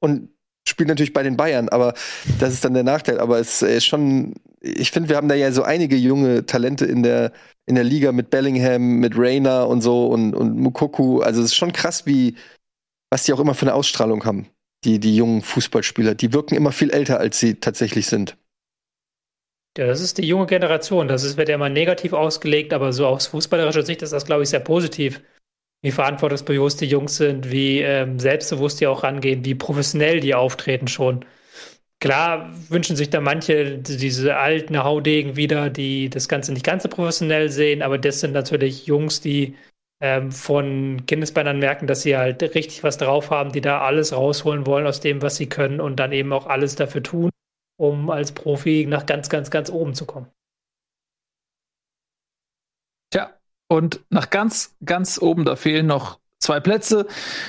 Und spielt natürlich bei den Bayern, aber das ist dann der Nachteil. Aber es ist schon, ich finde, wir haben da ja so einige junge Talente in der, in der Liga mit Bellingham, mit Rayner und so und, und Mukoku. Also es ist schon krass, wie, was die auch immer für eine Ausstrahlung haben, die, die jungen Fußballspieler. Die wirken immer viel älter, als sie tatsächlich sind. Ja, das ist die junge Generation. Das ist, wird ja immer negativ ausgelegt, aber so aus fußballerischer Sicht ist das, glaube ich, sehr positiv. Wie verantwortungsbewusst die Jungs sind, wie ähm, selbstbewusst die auch rangehen, wie professionell die auftreten schon. Klar wünschen sich da manche diese alten Haudegen wieder, die das Ganze nicht ganz so professionell sehen, aber das sind natürlich Jungs, die ähm, von Kindesbeinen merken, dass sie halt richtig was drauf haben, die da alles rausholen wollen aus dem, was sie können und dann eben auch alles dafür tun, um als Profi nach ganz, ganz, ganz oben zu kommen. Tja, und nach ganz, ganz oben, da fehlen noch zwei Plätze.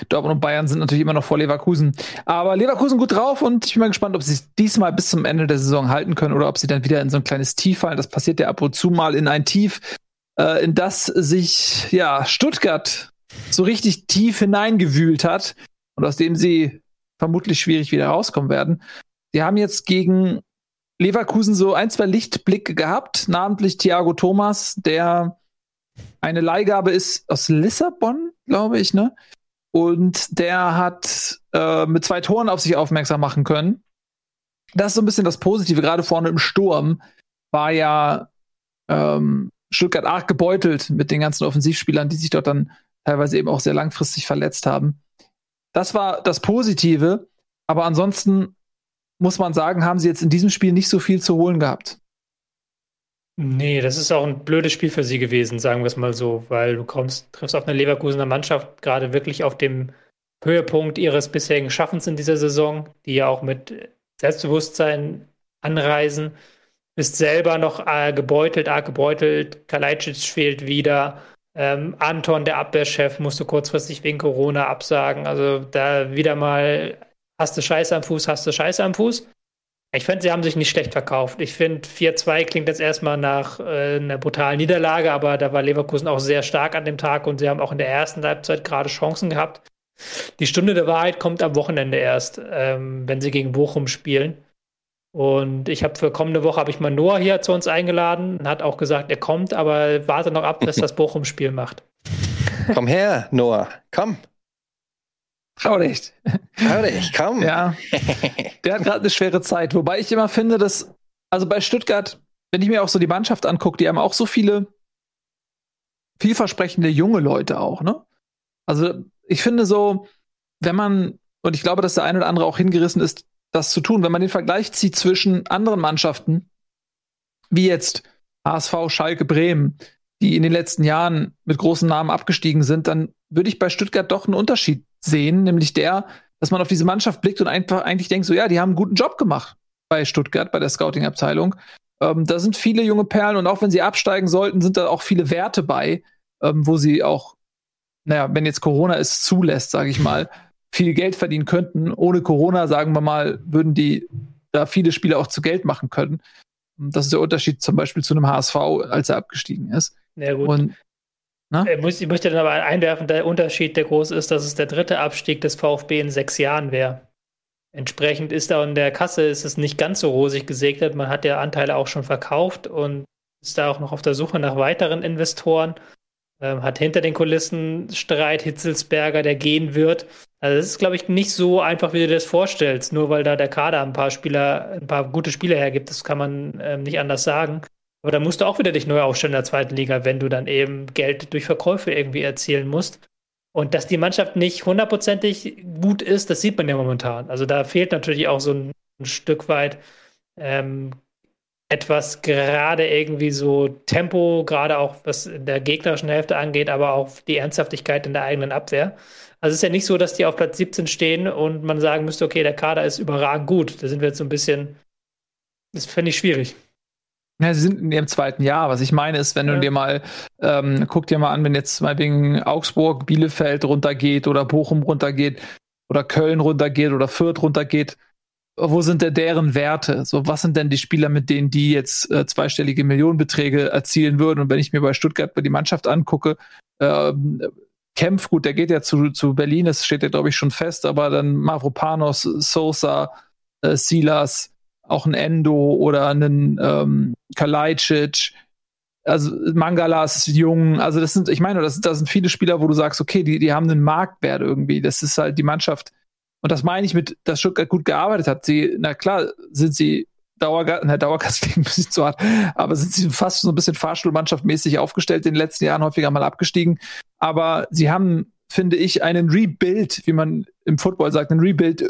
Dortmund und Bayern sind natürlich immer noch vor Leverkusen. Aber Leverkusen gut drauf und ich bin mal gespannt, ob sie es diesmal bis zum Ende der Saison halten können oder ob sie dann wieder in so ein kleines Tief fallen. Das passiert ja ab und zu mal in ein Tief, äh, in das sich ja Stuttgart so richtig tief hineingewühlt hat und aus dem sie vermutlich schwierig wieder rauskommen werden. Sie haben jetzt gegen Leverkusen so ein, zwei Lichtblicke gehabt, namentlich Thiago Thomas, der eine Leihgabe ist aus Lissabon, glaube ich, ne? Und der hat äh, mit zwei Toren auf sich aufmerksam machen können. Das ist so ein bisschen das Positive, gerade vorne im Sturm war ja ähm, Stuttgart arg gebeutelt mit den ganzen Offensivspielern, die sich dort dann teilweise eben auch sehr langfristig verletzt haben. Das war das Positive, aber ansonsten muss man sagen, haben sie jetzt in diesem Spiel nicht so viel zu holen gehabt. Nee, das ist auch ein blödes Spiel für sie gewesen, sagen wir es mal so, weil du kommst, triffst auf eine Leverkusener Mannschaft gerade wirklich auf dem Höhepunkt ihres bisherigen Schaffens in dieser Saison, die ja auch mit Selbstbewusstsein anreisen. Bist selber noch äh, gebeutelt, arg gebeutelt. Kalajdzic fehlt wieder. Ähm, Anton, der Abwehrchef, musste kurzfristig wegen Corona absagen. Also da wieder mal hast du Scheiße am Fuß, hast du Scheiße am Fuß. Ich finde, sie haben sich nicht schlecht verkauft. Ich finde, 4-2 klingt jetzt erstmal nach äh, einer brutalen Niederlage, aber da war Leverkusen auch sehr stark an dem Tag und sie haben auch in der ersten Halbzeit gerade Chancen gehabt. Die Stunde der Wahrheit kommt am Wochenende erst, ähm, wenn sie gegen Bochum spielen. Und ich habe für kommende Woche habe ich mal Noah hier zu uns eingeladen und hat auch gesagt, er kommt, aber warte noch ab, bis das Bochum-Spiel macht. Komm her, Noah, komm. Trau dich. Trau dich, komm. Ja. Der hat gerade eine schwere Zeit. Wobei ich immer finde, dass, also bei Stuttgart, wenn ich mir auch so die Mannschaft angucke, die haben auch so viele vielversprechende junge Leute auch, ne? Also ich finde so, wenn man, und ich glaube, dass der eine oder andere auch hingerissen ist, das zu tun, wenn man den Vergleich zieht zwischen anderen Mannschaften, wie jetzt HSV, Schalke, Bremen, die in den letzten Jahren mit großen Namen abgestiegen sind, dann würde ich bei Stuttgart doch einen Unterschied sehen, nämlich der, dass man auf diese Mannschaft blickt und einfach eigentlich denkt, so ja, die haben einen guten Job gemacht bei Stuttgart, bei der Scouting-Abteilung. Ähm, da sind viele junge Perlen und auch wenn sie absteigen sollten, sind da auch viele Werte bei, ähm, wo sie auch, naja, wenn jetzt Corona es zulässt, sage ich mal, viel Geld verdienen könnten. Ohne Corona, sagen wir mal, würden die da viele Spiele auch zu Geld machen können. Das ist der Unterschied zum Beispiel zu einem HSV, als er abgestiegen ist. Ja, gut. Und, ich, muss, ich möchte dann aber einwerfen, der Unterschied, der groß ist, dass es der dritte Abstieg des VfB in sechs Jahren wäre. Entsprechend ist da in der Kasse ist es nicht ganz so rosig gesegnet. Man hat ja Anteile auch schon verkauft und ist da auch noch auf der Suche nach weiteren Investoren. Ähm, hat hinter den Kulissen Streit Hitzelsberger, der gehen wird. Also das ist, glaube ich, nicht so einfach, wie du dir das vorstellst. Nur weil da der Kader ein paar Spieler, ein paar gute Spieler hergibt, das kann man ähm, nicht anders sagen. Aber da musst du auch wieder dich neu aufstellen in der zweiten Liga, wenn du dann eben Geld durch Verkäufe irgendwie erzielen musst. Und dass die Mannschaft nicht hundertprozentig gut ist, das sieht man ja momentan. Also da fehlt natürlich auch so ein, ein Stück weit ähm, etwas gerade irgendwie so Tempo, gerade auch was in der gegnerischen Hälfte angeht, aber auch die Ernsthaftigkeit in der eigenen Abwehr. Also es ist ja nicht so, dass die auf Platz 17 stehen und man sagen müsste, okay, der Kader ist überragend gut. Da sind wir jetzt so ein bisschen, das fände ich schwierig. Ja, sie sind in ihrem zweiten Jahr. Was ich meine ist, wenn ja. du dir mal, ähm, guck dir mal an, wenn jetzt mal wegen Augsburg, Bielefeld runtergeht oder Bochum runtergeht oder Köln runtergeht oder Fürth runtergeht, wo sind denn deren Werte? So, was sind denn die Spieler, mit denen die jetzt äh, zweistellige Millionenbeträge erzielen würden? Und wenn ich mir bei Stuttgart die Mannschaft angucke, ähm, Kempf, gut, der geht ja zu, zu Berlin, das steht ja, glaube ich, schon fest, aber dann Mavropanos, Sosa, äh, Silas, auch ein Endo oder einen ähm, Kalajdzic, also Mangala ist jung, also das sind, ich meine, das, das sind viele Spieler, wo du sagst, okay, die, die haben einen Marktwert irgendwie. Das ist halt die Mannschaft, und das meine ich mit, dass Stuttgart gut gearbeitet hat. Sie, na klar, sind sie Dauergast, na, Dauergast klingt ein bisschen zu hart, aber sind sie fast so ein bisschen Fahrstuhlmannschaftmäßig aufgestellt, in den letzten Jahren häufiger mal abgestiegen. Aber sie haben, finde ich, einen Rebuild, wie man im Football sagt, einen Rebuild äh,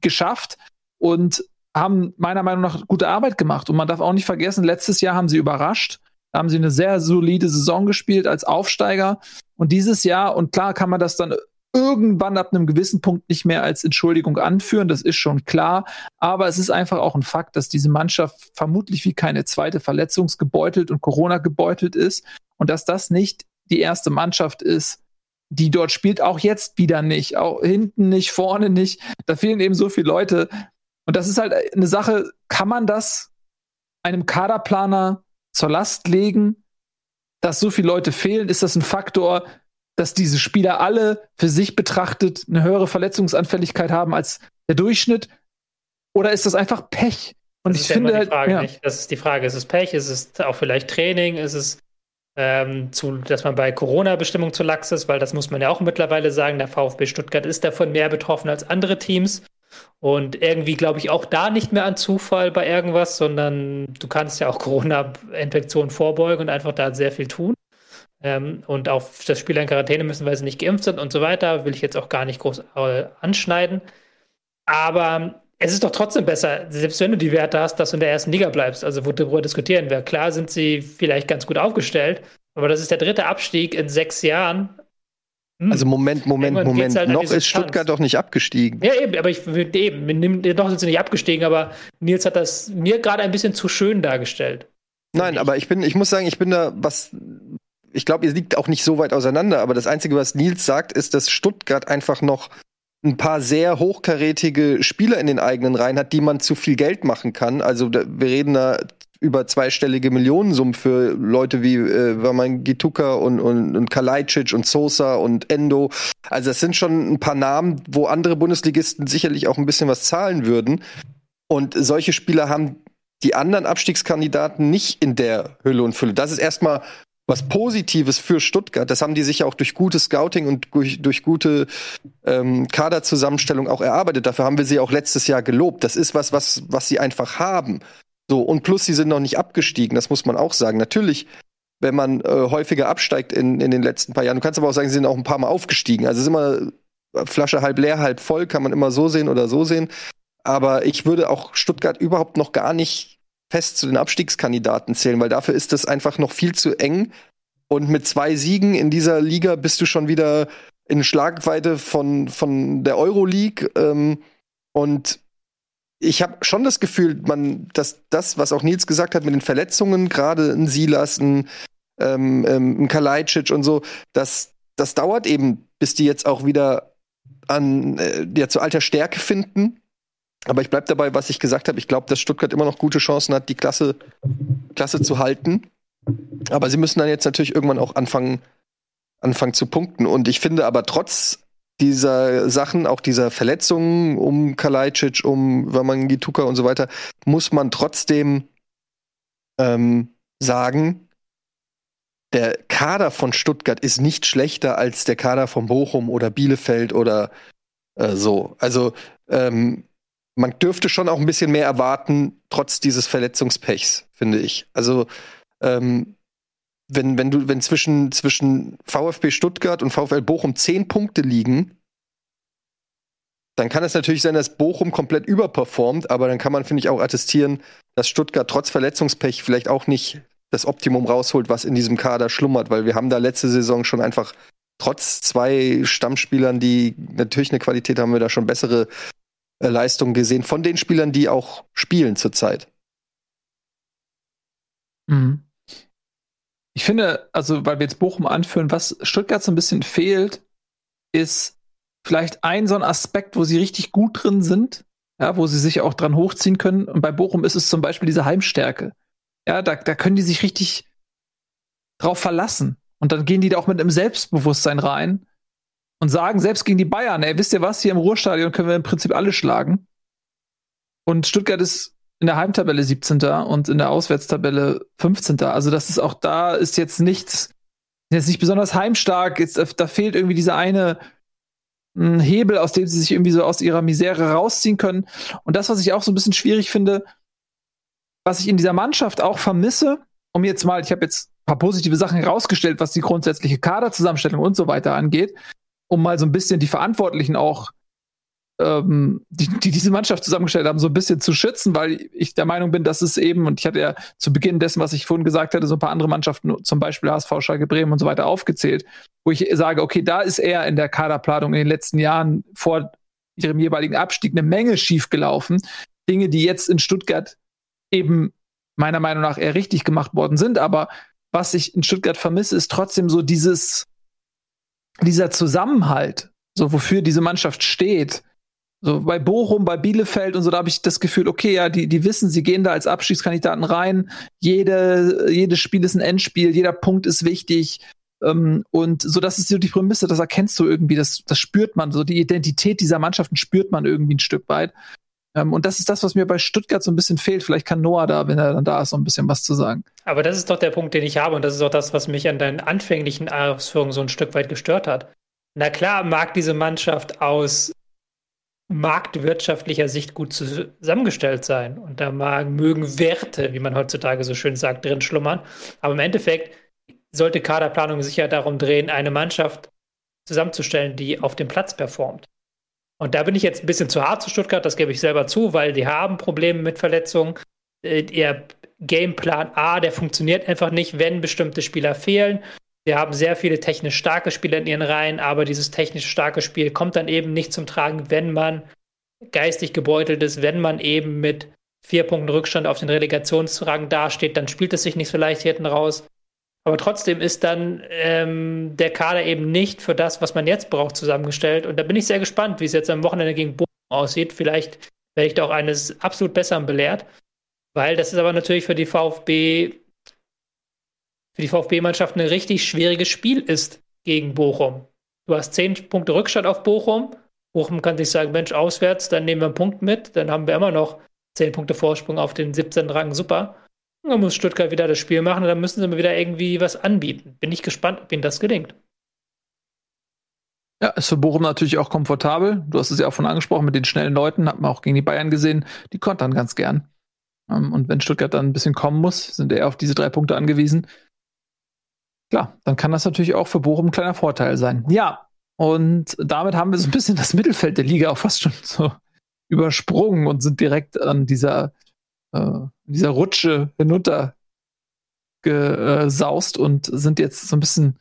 geschafft und haben meiner Meinung nach gute Arbeit gemacht. Und man darf auch nicht vergessen, letztes Jahr haben sie überrascht. Da haben sie eine sehr solide Saison gespielt als Aufsteiger. Und dieses Jahr, und klar kann man das dann irgendwann ab einem gewissen Punkt nicht mehr als Entschuldigung anführen, das ist schon klar. Aber es ist einfach auch ein Fakt, dass diese Mannschaft vermutlich wie keine zweite verletzungsgebeutelt und Corona gebeutelt ist und dass das nicht die erste Mannschaft ist, die dort spielt, auch jetzt wieder nicht, auch hinten nicht, vorne nicht. Da fehlen eben so viele Leute. Und das ist halt eine Sache, kann man das einem Kaderplaner zur Last legen, dass so viele Leute fehlen? Ist das ein Faktor, dass diese Spieler alle für sich betrachtet eine höhere Verletzungsanfälligkeit haben als der Durchschnitt? Oder ist das einfach Pech? Und das ich finde halt, ja. Das ist die Frage. Ist es Pech? Ist es auch vielleicht Training? Ist es, ähm, zu, dass man bei Corona-Bestimmungen zu lax ist? Weil das muss man ja auch mittlerweile sagen. Der VfB Stuttgart ist davon mehr betroffen als andere Teams. Und irgendwie glaube ich auch da nicht mehr an Zufall bei irgendwas, sondern du kannst ja auch Corona-Infektionen vorbeugen und einfach da sehr viel tun ähm, und auf das Spieler in Quarantäne müssen, weil sie nicht geimpft sind und so weiter, will ich jetzt auch gar nicht groß äh, anschneiden. Aber es ist doch trotzdem besser, selbst wenn du die Werte hast, dass du in der ersten Liga bleibst. Also, wo darüber diskutieren wir. Klar sind sie vielleicht ganz gut aufgestellt, aber das ist der dritte Abstieg in sechs Jahren. Hm. Also Moment, Moment, Irgendwann Moment. Halt noch ist Stuttgart doch nicht abgestiegen. Ja, eben, aber ich eben, doch sind sie nicht abgestiegen, aber Nils hat das mir gerade ein bisschen zu schön dargestellt. Nein, aber ich bin, ich muss sagen, ich bin da, was ich glaube, ihr liegt auch nicht so weit auseinander, aber das Einzige, was Nils sagt, ist, dass Stuttgart einfach noch ein paar sehr hochkarätige Spieler in den eigenen Reihen hat, die man zu viel Geld machen kann. Also wir reden da über zweistellige Millionensummen für Leute wie äh, Waman Gituka und, und, und Kalajdzic und Sosa und Endo. Also das sind schon ein paar Namen, wo andere Bundesligisten sicherlich auch ein bisschen was zahlen würden. Und solche Spieler haben die anderen Abstiegskandidaten nicht in der Hülle und Fülle. Das ist erstmal was Positives für Stuttgart. Das haben die sich ja auch durch gutes Scouting und durch, durch gute ähm, Kaderzusammenstellung auch erarbeitet. Dafür haben wir sie auch letztes Jahr gelobt. Das ist was, was, was sie einfach haben. So, und plus, sie sind noch nicht abgestiegen, das muss man auch sagen. Natürlich, wenn man äh, häufiger absteigt in, in den letzten paar Jahren, du kannst aber auch sagen, sie sind auch ein paar Mal aufgestiegen. Also es ist immer Flasche halb leer, halb voll, kann man immer so sehen oder so sehen. Aber ich würde auch Stuttgart überhaupt noch gar nicht fest zu den Abstiegskandidaten zählen, weil dafür ist das einfach noch viel zu eng. Und mit zwei Siegen in dieser Liga bist du schon wieder in Schlagweite von, von der Euroleague. Ähm, und ich habe schon das Gefühl, man, dass das, was auch Nils gesagt hat mit den Verletzungen, gerade ein Silas, ein, ähm, ähm, ein Kalajdzic und so, das, das dauert eben, bis die jetzt auch wieder an äh, ja, zu alter Stärke finden. Aber ich bleibe dabei, was ich gesagt habe. Ich glaube, dass Stuttgart immer noch gute Chancen hat, die Klasse, Klasse zu halten. Aber sie müssen dann jetzt natürlich irgendwann auch anfangen, anfangen zu punkten. Und ich finde aber trotz dieser Sachen, auch dieser Verletzungen um Kalajdzic, um Wamangituka und so weiter, muss man trotzdem ähm, sagen, der Kader von Stuttgart ist nicht schlechter als der Kader von Bochum oder Bielefeld oder äh, so. Also ähm, man dürfte schon auch ein bisschen mehr erwarten, trotz dieses Verletzungspechs, finde ich. Also ähm, wenn, wenn du, wenn zwischen, zwischen VfB Stuttgart und VfL Bochum zehn Punkte liegen, dann kann es natürlich sein, dass Bochum komplett überperformt, aber dann kann man, finde ich, auch attestieren, dass Stuttgart trotz Verletzungspech vielleicht auch nicht das Optimum rausholt, was in diesem Kader schlummert, weil wir haben da letzte Saison schon einfach trotz zwei Stammspielern, die natürlich eine Qualität haben, wir da schon bessere äh, Leistungen gesehen von den Spielern, die auch spielen zurzeit. Mhm. Ich finde, also weil wir jetzt Bochum anführen, was Stuttgart so ein bisschen fehlt, ist vielleicht ein so ein Aspekt, wo sie richtig gut drin sind, ja, wo sie sich auch dran hochziehen können. Und bei Bochum ist es zum Beispiel diese Heimstärke. Ja, da, da können die sich richtig drauf verlassen. Und dann gehen die da auch mit einem Selbstbewusstsein rein und sagen selbst gegen die Bayern, ey, wisst ihr was, hier im Ruhrstadion können wir im Prinzip alle schlagen. Und Stuttgart ist in der Heimtabelle 17. und in der Auswärtstabelle 15. Also das ist auch da ist jetzt nichts, jetzt nicht besonders heimstark. Jetzt, da fehlt irgendwie dieser eine hm, Hebel, aus dem sie sich irgendwie so aus ihrer Misere rausziehen können. Und das, was ich auch so ein bisschen schwierig finde, was ich in dieser Mannschaft auch vermisse, um jetzt mal, ich habe jetzt ein paar positive Sachen herausgestellt, was die grundsätzliche Kaderzusammenstellung und so weiter angeht, um mal so ein bisschen die Verantwortlichen auch ähm, die, die diese Mannschaft zusammengestellt haben, so ein bisschen zu schützen, weil ich der Meinung bin, dass es eben, und ich hatte ja zu Beginn dessen, was ich vorhin gesagt hatte, so ein paar andere Mannschaften, zum Beispiel HSV, Schalke, Bremen und so weiter aufgezählt, wo ich sage, okay, da ist eher in der Kaderplanung in den letzten Jahren vor ihrem jeweiligen Abstieg eine Menge schiefgelaufen. Dinge, die jetzt in Stuttgart eben meiner Meinung nach eher richtig gemacht worden sind, aber was ich in Stuttgart vermisse, ist trotzdem so dieses, dieser Zusammenhalt, so wofür diese Mannschaft steht, so bei Bochum, bei Bielefeld und so, da habe ich das Gefühl, okay, ja, die, die wissen, sie gehen da als Abstiegskandidaten rein. Jede, jedes Spiel ist ein Endspiel, jeder Punkt ist wichtig. Ähm, und so, das ist so die Prämisse, das erkennst du irgendwie, das, das spürt man. So die Identität dieser Mannschaften spürt man irgendwie ein Stück weit. Ähm, und das ist das, was mir bei Stuttgart so ein bisschen fehlt. Vielleicht kann Noah da, wenn er dann da ist, so ein bisschen was zu sagen. Aber das ist doch der Punkt, den ich habe. Und das ist auch das, was mich an deinen anfänglichen Ausführungen so ein Stück weit gestört hat. Na klar mag diese Mannschaft aus marktwirtschaftlicher Sicht gut zusammengestellt sein. Und da mögen Werte, wie man heutzutage so schön sagt, drin schlummern. Aber im Endeffekt sollte Kaderplanung sich ja darum drehen, eine Mannschaft zusammenzustellen, die auf dem Platz performt. Und da bin ich jetzt ein bisschen zu hart zu Stuttgart, das gebe ich selber zu, weil die haben Probleme mit Verletzungen. Äh, ihr Gameplan A, der funktioniert einfach nicht, wenn bestimmte Spieler fehlen. Sie haben sehr viele technisch starke Spieler in ihren Reihen, aber dieses technisch starke Spiel kommt dann eben nicht zum Tragen, wenn man geistig gebeutelt ist, wenn man eben mit vier Punkten Rückstand auf den Relegationsrang dasteht, dann spielt es sich nicht so leicht hinten raus. Aber trotzdem ist dann ähm, der Kader eben nicht für das, was man jetzt braucht, zusammengestellt. Und da bin ich sehr gespannt, wie es jetzt am Wochenende gegen Bochum aussieht. Vielleicht werde ich da auch eines absolut Besseren belehrt. Weil das ist aber natürlich für die VfB, für die VfB-Mannschaft ein richtig schwieriges Spiel ist gegen Bochum. Du hast zehn Punkte Rückstand auf Bochum. Bochum kann sich sagen, Mensch, auswärts, dann nehmen wir einen Punkt mit. Dann haben wir immer noch zehn Punkte Vorsprung auf den 17. Rang. Super. Dann muss Stuttgart wieder das Spiel machen und dann müssen sie mir wieder irgendwie was anbieten. Bin ich gespannt, ob ihnen das gelingt. Ja, ist für Bochum natürlich auch komfortabel. Du hast es ja auch von angesprochen mit den schnellen Leuten, hat man auch gegen die Bayern gesehen, die kontern ganz gern. Ähm, und wenn Stuttgart dann ein bisschen kommen muss, sind eher auf diese drei Punkte angewiesen. Klar, dann kann das natürlich auch für Bochum ein kleiner Vorteil sein. Ja, und damit haben wir so ein bisschen das Mittelfeld der Liga auch fast schon so übersprungen und sind direkt an dieser äh, dieser Rutsche hinunter gesaust und sind jetzt so ein bisschen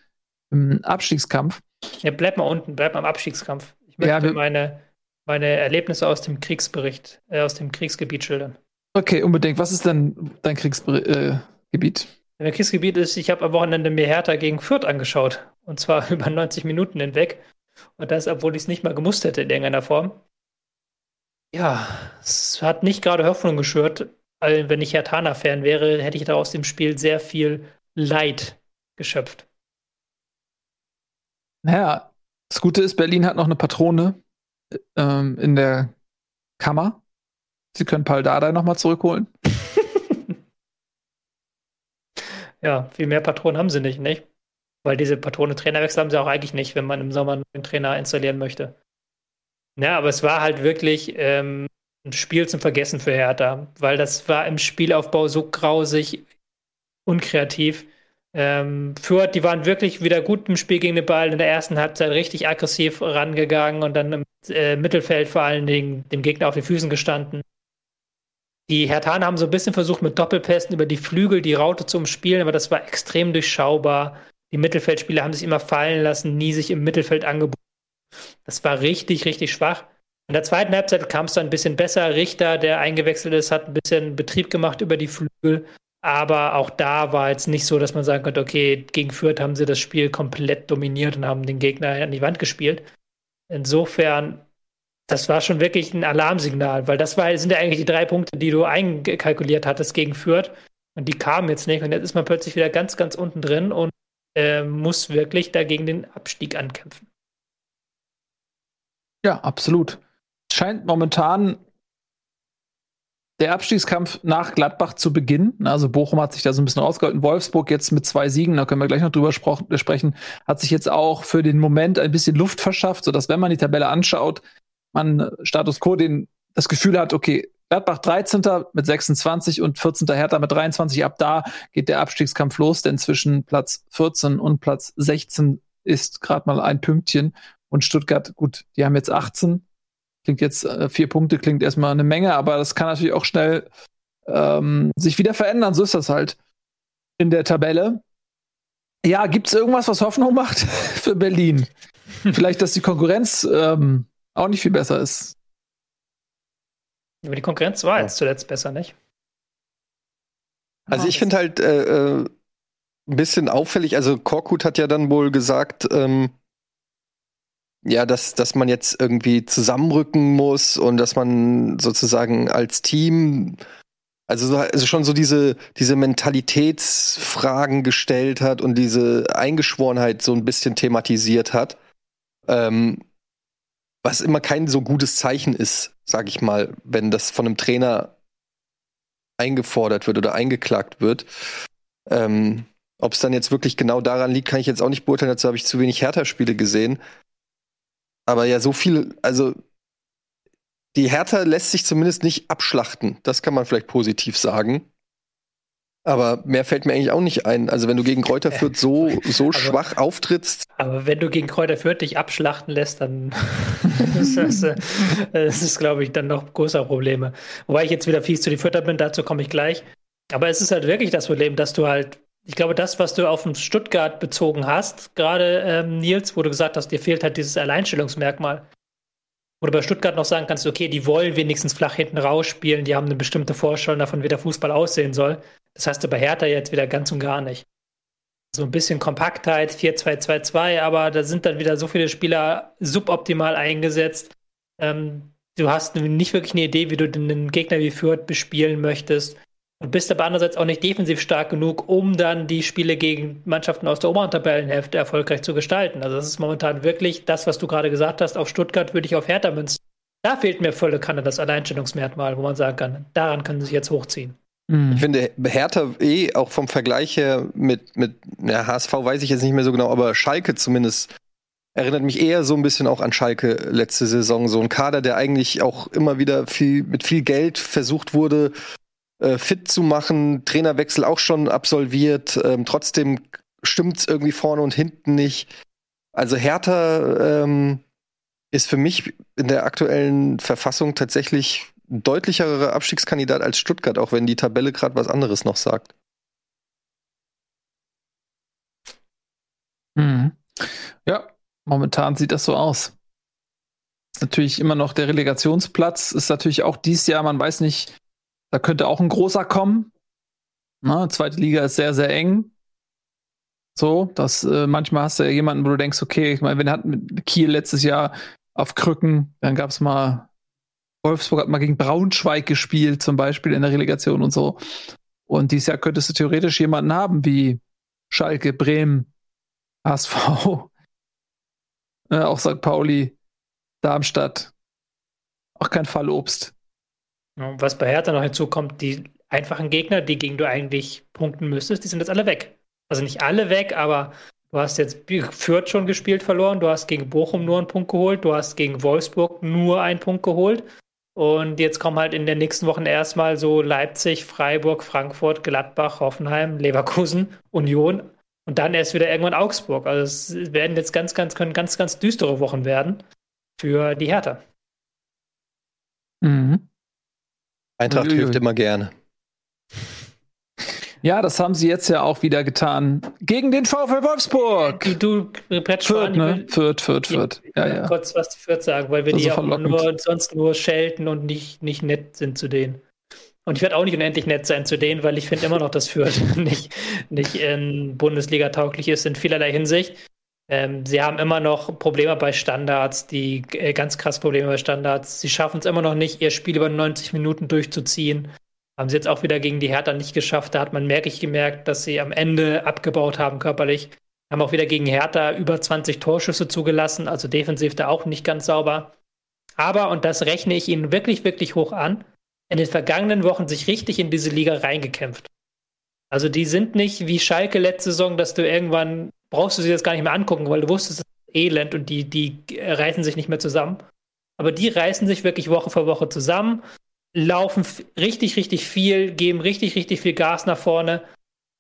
im Abstiegskampf. Ja, bleib mal unten, bleib mal im Abstiegskampf. Ich möchte ja, meine, meine Erlebnisse aus dem Kriegsbericht, äh, aus dem Kriegsgebiet schildern. Okay, unbedingt. Was ist denn dein Kriegsgebiet? Äh, mein Kriegsgebiet ist, ich habe am Wochenende mir Hertha gegen Fürth angeschaut. Und zwar über 90 Minuten hinweg. Und das, obwohl ich es nicht mal gemusst hätte in irgendeiner Form. Ja, es hat nicht gerade Hoffnung geschürt, wenn ich Hertana-Fan wäre, hätte ich da aus dem Spiel sehr viel Leid geschöpft. Naja, das Gute ist, Berlin hat noch eine Patrone ähm, in der Kammer. Sie können Paul Dardai nochmal zurückholen. Ja, viel mehr Patronen haben sie nicht, nicht? Weil diese Patrone Trainerwechsel haben sie auch eigentlich nicht, wenn man im Sommer einen Trainer installieren möchte. Ja, aber es war halt wirklich ähm, ein Spiel zum Vergessen für Hertha, weil das war im Spielaufbau so grausig, unkreativ. Ähm, Fürth, die waren wirklich wieder gut im Spiel gegen den Ball, in der ersten Halbzeit richtig aggressiv rangegangen und dann im äh, Mittelfeld vor allen Dingen dem Gegner auf den Füßen gestanden. Die Hertaner haben so ein bisschen versucht, mit Doppelpässen über die Flügel die Raute zu umspielen, aber das war extrem durchschaubar. Die Mittelfeldspieler haben sich immer fallen lassen, nie sich im Mittelfeld angeboten. Das war richtig, richtig schwach. In der zweiten Halbzeit kam es dann ein bisschen besser. Richter, der eingewechselt ist, hat ein bisschen Betrieb gemacht über die Flügel. Aber auch da war jetzt nicht so, dass man sagen konnte, okay, gegen Fürth haben sie das Spiel komplett dominiert und haben den Gegner an die Wand gespielt. Insofern, das war schon wirklich ein Alarmsignal, weil das war, sind ja eigentlich die drei Punkte, die du einkalkuliert hattest gegen Fürth. Und die kamen jetzt nicht. Und jetzt ist man plötzlich wieder ganz, ganz unten drin und äh, muss wirklich dagegen den Abstieg ankämpfen. Ja, absolut scheint momentan der Abstiegskampf nach Gladbach zu beginnen. Also Bochum hat sich da so ein bisschen rausgehalten. Wolfsburg jetzt mit zwei Siegen, da können wir gleich noch drüber sprechen, hat sich jetzt auch für den Moment ein bisschen Luft verschafft, sodass, wenn man die Tabelle anschaut, man Status Quo den, das Gefühl hat, okay, Gladbach 13. mit 26 und 14. Hertha mit 23. Ab da geht der Abstiegskampf los, denn zwischen Platz 14 und Platz 16 ist gerade mal ein Pünktchen. Und Stuttgart, gut, die haben jetzt 18, Klingt jetzt, äh, vier Punkte klingt erstmal eine Menge, aber das kann natürlich auch schnell ähm, sich wieder verändern. So ist das halt in der Tabelle. Ja, gibt es irgendwas, was Hoffnung macht für Berlin? Vielleicht, dass die Konkurrenz ähm, auch nicht viel besser ist. Aber die Konkurrenz war jetzt zuletzt besser, nicht? Also ich finde halt äh, äh, ein bisschen auffällig, also Korkut hat ja dann wohl gesagt, ähm, ja, dass, dass man jetzt irgendwie zusammenrücken muss und dass man sozusagen als Team, also, so, also schon so diese, diese Mentalitätsfragen gestellt hat und diese Eingeschworenheit so ein bisschen thematisiert hat. Ähm, was immer kein so gutes Zeichen ist, sag ich mal, wenn das von einem Trainer eingefordert wird oder eingeklagt wird. Ähm, Ob es dann jetzt wirklich genau daran liegt, kann ich jetzt auch nicht beurteilen. Dazu habe ich zu wenig Hertha-Spiele gesehen. Aber ja, so viel, also die Hertha lässt sich zumindest nicht abschlachten. Das kann man vielleicht positiv sagen. Aber mehr fällt mir eigentlich auch nicht ein. Also wenn du gegen Kräuter Fürth so, so aber, schwach auftrittst. Aber wenn du gegen Kräuter Fürth dich abschlachten lässt, dann ist das, äh, das ist, glaube ich, dann noch größere Probleme. Wobei ich jetzt wieder fies zu die Fürther bin, dazu komme ich gleich. Aber es ist halt wirklich das Problem, dass du halt ich glaube, das, was du auf Stuttgart bezogen hast, gerade ähm, Nils, wo du gesagt hast, dir fehlt halt dieses Alleinstellungsmerkmal. Wo du bei Stuttgart noch sagen kannst, okay, die wollen wenigstens flach hinten rausspielen, die haben eine bestimmte Vorstellung davon, wie der Fußball aussehen soll. Das hast du bei Hertha jetzt wieder ganz und gar nicht. so ein bisschen Kompaktheit, 4-2-2-2, aber da sind dann wieder so viele Spieler suboptimal eingesetzt. Ähm, du hast nicht wirklich eine Idee, wie du den Gegner wie Fürth bespielen möchtest. Und bist aber andererseits auch nicht defensiv stark genug, um dann die Spiele gegen Mannschaften aus der oberen Tabellenhälfte erfolgreich zu gestalten. Also das ist momentan wirklich das, was du gerade gesagt hast. Auf Stuttgart würde ich auf Hertha münzen. Da fehlt mir volle Kanne das Alleinstellungsmerkmal, wo man sagen kann, daran können sie sich jetzt hochziehen. Mhm. Ich finde Hertha eh auch vom Vergleich her mit, mit ja, HSV weiß ich jetzt nicht mehr so genau, aber Schalke zumindest erinnert mich eher so ein bisschen auch an Schalke letzte Saison. So ein Kader, der eigentlich auch immer wieder viel, mit viel Geld versucht wurde, äh, fit zu machen, Trainerwechsel auch schon absolviert, ähm, trotzdem stimmt's irgendwie vorne und hinten nicht. Also Hertha ähm, ist für mich in der aktuellen Verfassung tatsächlich deutlicherer Abstiegskandidat als Stuttgart, auch wenn die Tabelle gerade was anderes noch sagt. Mhm. Ja, momentan sieht das so aus. Natürlich immer noch der Relegationsplatz, ist natürlich auch dieses Jahr, man weiß nicht, da könnte auch ein großer kommen. Na, zweite Liga ist sehr, sehr eng. So, dass äh, manchmal hast du ja jemanden, wo du denkst, okay, ich meine, wenn hat mit Kiel letztes Jahr auf Krücken, dann gab es mal, Wolfsburg hat mal gegen Braunschweig gespielt, zum Beispiel in der Relegation und so. Und dieses Jahr könntest du theoretisch jemanden haben wie Schalke, Bremen, HSV, äh, auch St. Pauli, Darmstadt. Auch kein Fallobst. Was bei Hertha noch hinzukommt, die einfachen Gegner, die gegen du eigentlich punkten müsstest, die sind jetzt alle weg. Also nicht alle weg, aber du hast jetzt Fürth schon gespielt verloren, du hast gegen Bochum nur einen Punkt geholt, du hast gegen Wolfsburg nur einen Punkt geholt. Und jetzt kommen halt in den nächsten Wochen erstmal so Leipzig, Freiburg, Frankfurt, Gladbach, Hoffenheim, Leverkusen, Union und dann erst wieder irgendwann Augsburg. Also es werden jetzt ganz, ganz, können ganz, ganz düstere Wochen werden für die Hertha. Mhm. Eintracht Uiuiui. hilft immer gerne. Ja, das haben sie jetzt ja auch wieder getan. Gegen den VfL Wolfsburg. Du, du Brett Fürth, ne? Fürth, Fürth, Fürth. Ja, ja. Kurz was zu Fürth sagen, weil wir die auch nur, sonst nur schelten und nicht, nicht nett sind zu denen. Und ich werde auch nicht unendlich nett sein zu denen, weil ich finde immer noch, dass Fürth nicht, nicht in Bundesliga tauglich ist in vielerlei Hinsicht. Ähm, sie haben immer noch Probleme bei Standards, die äh, ganz krass Probleme bei Standards. Sie schaffen es immer noch nicht, ihr Spiel über 90 Minuten durchzuziehen. Haben sie jetzt auch wieder gegen die Hertha nicht geschafft. Da hat man merklich gemerkt, dass sie am Ende abgebaut haben körperlich. Haben auch wieder gegen Hertha über 20 Torschüsse zugelassen, also defensiv da auch nicht ganz sauber. Aber, und das rechne ich ihnen wirklich, wirklich hoch an, in den vergangenen Wochen sich richtig in diese Liga reingekämpft. Also die sind nicht wie Schalke letzte Saison, dass du irgendwann brauchst du sie jetzt gar nicht mehr angucken, weil du wusstest, es ist elend und die, die reißen sich nicht mehr zusammen. Aber die reißen sich wirklich Woche für Woche zusammen, laufen richtig, richtig viel, geben richtig, richtig viel Gas nach vorne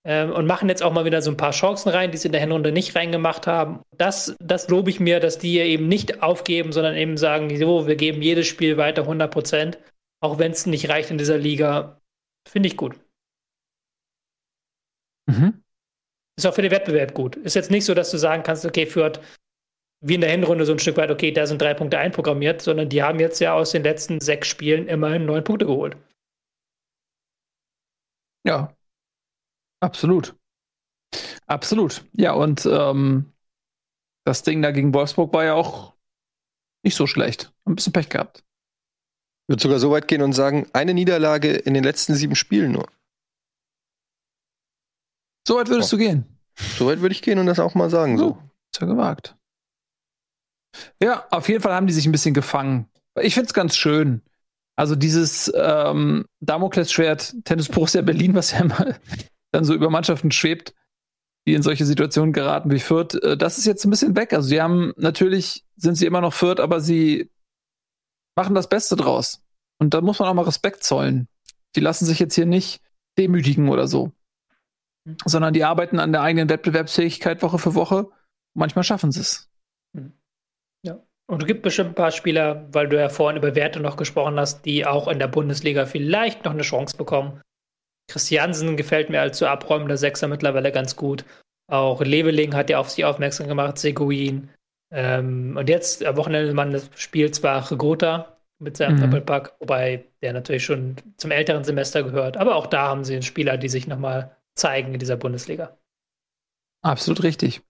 ähm, und machen jetzt auch mal wieder so ein paar Chancen rein, die sie in der Hinrunde nicht reingemacht haben. Das, das lobe ich mir, dass die eben nicht aufgeben, sondern eben sagen, so, wir geben jedes Spiel weiter 100 Prozent, auch wenn es nicht reicht in dieser Liga. Finde ich gut. Mhm. Ist auch für den Wettbewerb gut. Ist jetzt nicht so, dass du sagen kannst, okay, Fürth wie in der Hinrunde so ein Stück weit, okay, da sind drei Punkte einprogrammiert, sondern die haben jetzt ja aus den letzten sechs Spielen immerhin neun Punkte geholt. Ja, absolut. Absolut. Ja, und ähm, das Ding da gegen Wolfsburg war ja auch nicht so schlecht. Ein bisschen Pech gehabt. Ich würde sogar so weit gehen und sagen, eine Niederlage in den letzten sieben Spielen nur. So weit würdest oh. du gehen? So weit würde ich gehen und das auch mal sagen. So. Oh, ist ja gewagt. Ja, auf jeden Fall haben die sich ein bisschen gefangen. Ich finde es ganz schön. Also dieses ähm, Damoklesschwert Tennis Borussia Berlin, was ja mal dann so über Mannschaften schwebt, die in solche Situationen geraten wie Fürth, äh, das ist jetzt ein bisschen weg. Also sie haben natürlich sind sie immer noch Fürth, aber sie machen das Beste draus. Und da muss man auch mal Respekt zollen. Die lassen sich jetzt hier nicht demütigen oder so sondern die arbeiten an der eigenen Wettbewerbsfähigkeit Woche für Woche. Manchmal schaffen sie es. Und es gibt bestimmt ein paar Spieler, weil du ja vorhin über Werte noch gesprochen hast, die auch in der Bundesliga vielleicht noch eine Chance bekommen. Christiansen gefällt mir als so abräumender Sechser mittlerweile ganz gut. Auch Leveling hat ja auf sich aufmerksam gemacht, Seguin. Ähm, und jetzt am Wochenende man das Spiel zwar Regota mit seinem mhm. Doppelpack, wobei der natürlich schon zum älteren Semester gehört. Aber auch da haben sie einen Spieler, die sich nochmal zeigen in dieser Bundesliga. Absolut richtig.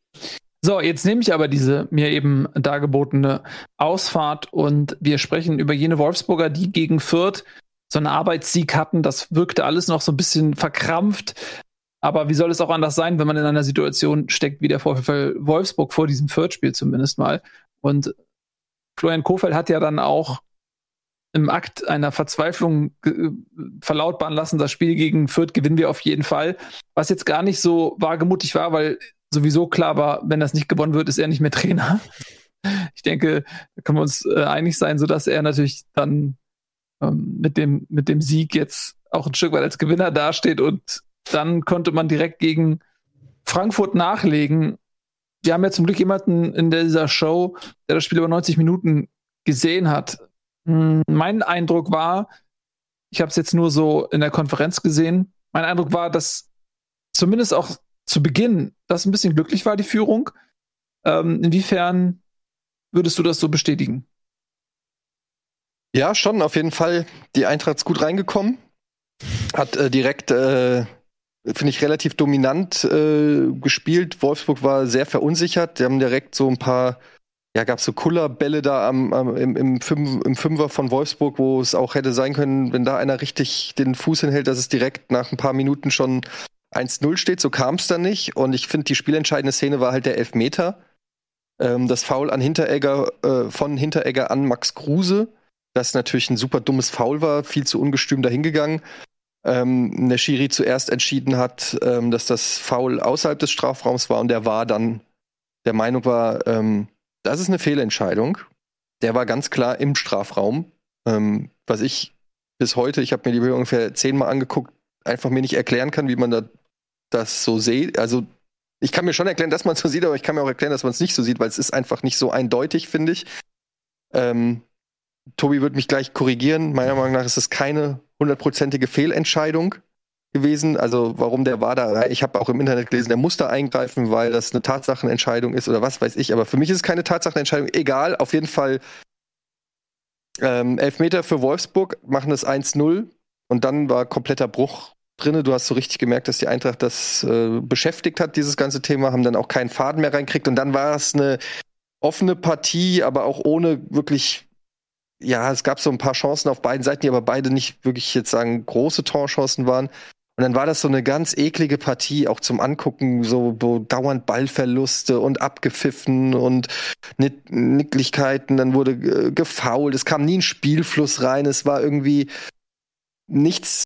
So, jetzt nehme ich aber diese mir eben dargebotene Ausfahrt und wir sprechen über jene Wolfsburger, die gegen Fürth so einen Arbeitssieg hatten. Das wirkte alles noch so ein bisschen verkrampft. Aber wie soll es auch anders sein, wenn man in einer Situation steckt wie der VfL Wolfsburg vor diesem Fürth-Spiel zumindest mal? Und Florian Kofeld hat ja dann auch im Akt einer Verzweiflung verlautbaren lassen, das Spiel gegen Fürth gewinnen wir auf jeden Fall. Was jetzt gar nicht so wagemutig war, weil sowieso klar war, wenn das nicht gewonnen wird, ist er nicht mehr Trainer. Ich denke, da können wir uns äh, einig sein, sodass er natürlich dann ähm, mit, dem, mit dem Sieg jetzt auch ein Stück weit als Gewinner dasteht und dann konnte man direkt gegen Frankfurt nachlegen. Wir haben ja zum Glück jemanden in dieser Show, der das Spiel über 90 Minuten gesehen hat. Hm, mein Eindruck war, ich habe es jetzt nur so in der Konferenz gesehen, mein Eindruck war, dass zumindest auch zu Beginn das ein bisschen glücklich war, die Führung. Ähm, inwiefern würdest du das so bestätigen? Ja, schon, auf jeden Fall. Die Eintracht ist gut reingekommen. Hat äh, direkt, äh, finde ich, relativ dominant äh, gespielt. Wolfsburg war sehr verunsichert. Die haben direkt so ein paar, ja, gab so Kullerbälle da am, am, im, im, Fünf, im Fünfer von Wolfsburg, wo es auch hätte sein können, wenn da einer richtig den Fuß hinhält, dass es direkt nach ein paar Minuten schon 1-0 steht. So kam es dann nicht. Und ich finde, die spielentscheidende Szene war halt der Elfmeter. Ähm, das Foul an Hinteregger, äh, von Hinteregger an Max Kruse das natürlich ein super dummes Foul war, viel zu ungestüm dahingegangen. Ähm, der Schiri zuerst entschieden hat, ähm, dass das Foul außerhalb des Strafraums war und der war dann der Meinung war, ähm, das ist eine Fehlentscheidung. Der war ganz klar im Strafraum. Ähm, was ich bis heute, ich habe mir die Bilder ungefähr zehnmal angeguckt, einfach mir nicht erklären kann, wie man da, das so sieht. Also ich kann mir schon erklären, dass man es so sieht, aber ich kann mir auch erklären, dass man es nicht so sieht, weil es ist einfach nicht so eindeutig, finde ich. Ähm, Tobi wird mich gleich korrigieren. Meiner Meinung nach ist es keine hundertprozentige Fehlentscheidung gewesen. Also warum der war da, ich habe auch im Internet gelesen, der muss da eingreifen, weil das eine Tatsachenentscheidung ist oder was weiß ich. Aber für mich ist es keine Tatsachenentscheidung. Egal, auf jeden Fall ähm, Elfmeter für Wolfsburg, machen das 1-0 und dann war kompletter Bruch drinne. Du hast so richtig gemerkt, dass die Eintracht das äh, beschäftigt hat, dieses ganze Thema, haben dann auch keinen Faden mehr reinkriegt und dann war es eine offene Partie, aber auch ohne wirklich ja, es gab so ein paar Chancen auf beiden Seiten, die aber beide nicht wirklich jetzt sagen große Torchancen waren. Und dann war das so eine ganz eklige Partie, auch zum Angucken, so, so dauernd Ballverluste und abgepfiffen und Nicklichkeiten. Dann wurde äh, gefault. Es kam nie ein Spielfluss rein. Es war irgendwie nichts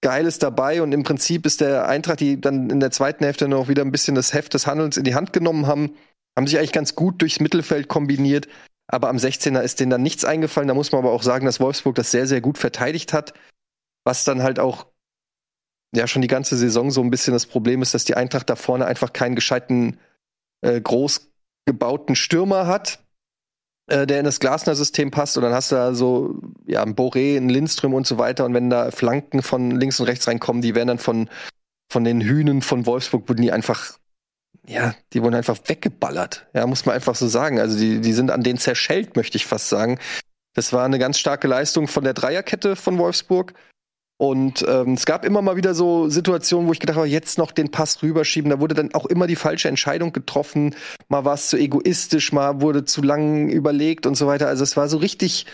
Geiles dabei. Und im Prinzip ist der Eintracht, die dann in der zweiten Hälfte noch wieder ein bisschen das Heft des Handelns in die Hand genommen haben, haben sich eigentlich ganz gut durchs Mittelfeld kombiniert aber am 16er ist denen dann nichts eingefallen. Da muss man aber auch sagen, dass Wolfsburg das sehr, sehr gut verteidigt hat. Was dann halt auch ja schon die ganze Saison so ein bisschen das Problem ist, dass die Eintracht da vorne einfach keinen gescheiten, äh, groß gebauten Stürmer hat, äh, der in das Glasner-System passt. Und dann hast du da so, ja, ein Boré, ein Lindström und so weiter. Und wenn da Flanken von links und rechts reinkommen, die werden dann von, von den Hühnen von Wolfsburg, wurden die einfach ja, die wurden einfach weggeballert. Ja, muss man einfach so sagen. Also die, die sind an denen zerschellt, möchte ich fast sagen. Das war eine ganz starke Leistung von der Dreierkette von Wolfsburg. Und ähm, es gab immer mal wieder so Situationen, wo ich gedacht habe, jetzt noch den Pass rüberschieben. Da wurde dann auch immer die falsche Entscheidung getroffen. Mal war es zu egoistisch, mal wurde zu lang überlegt und so weiter. Also es war so richtig,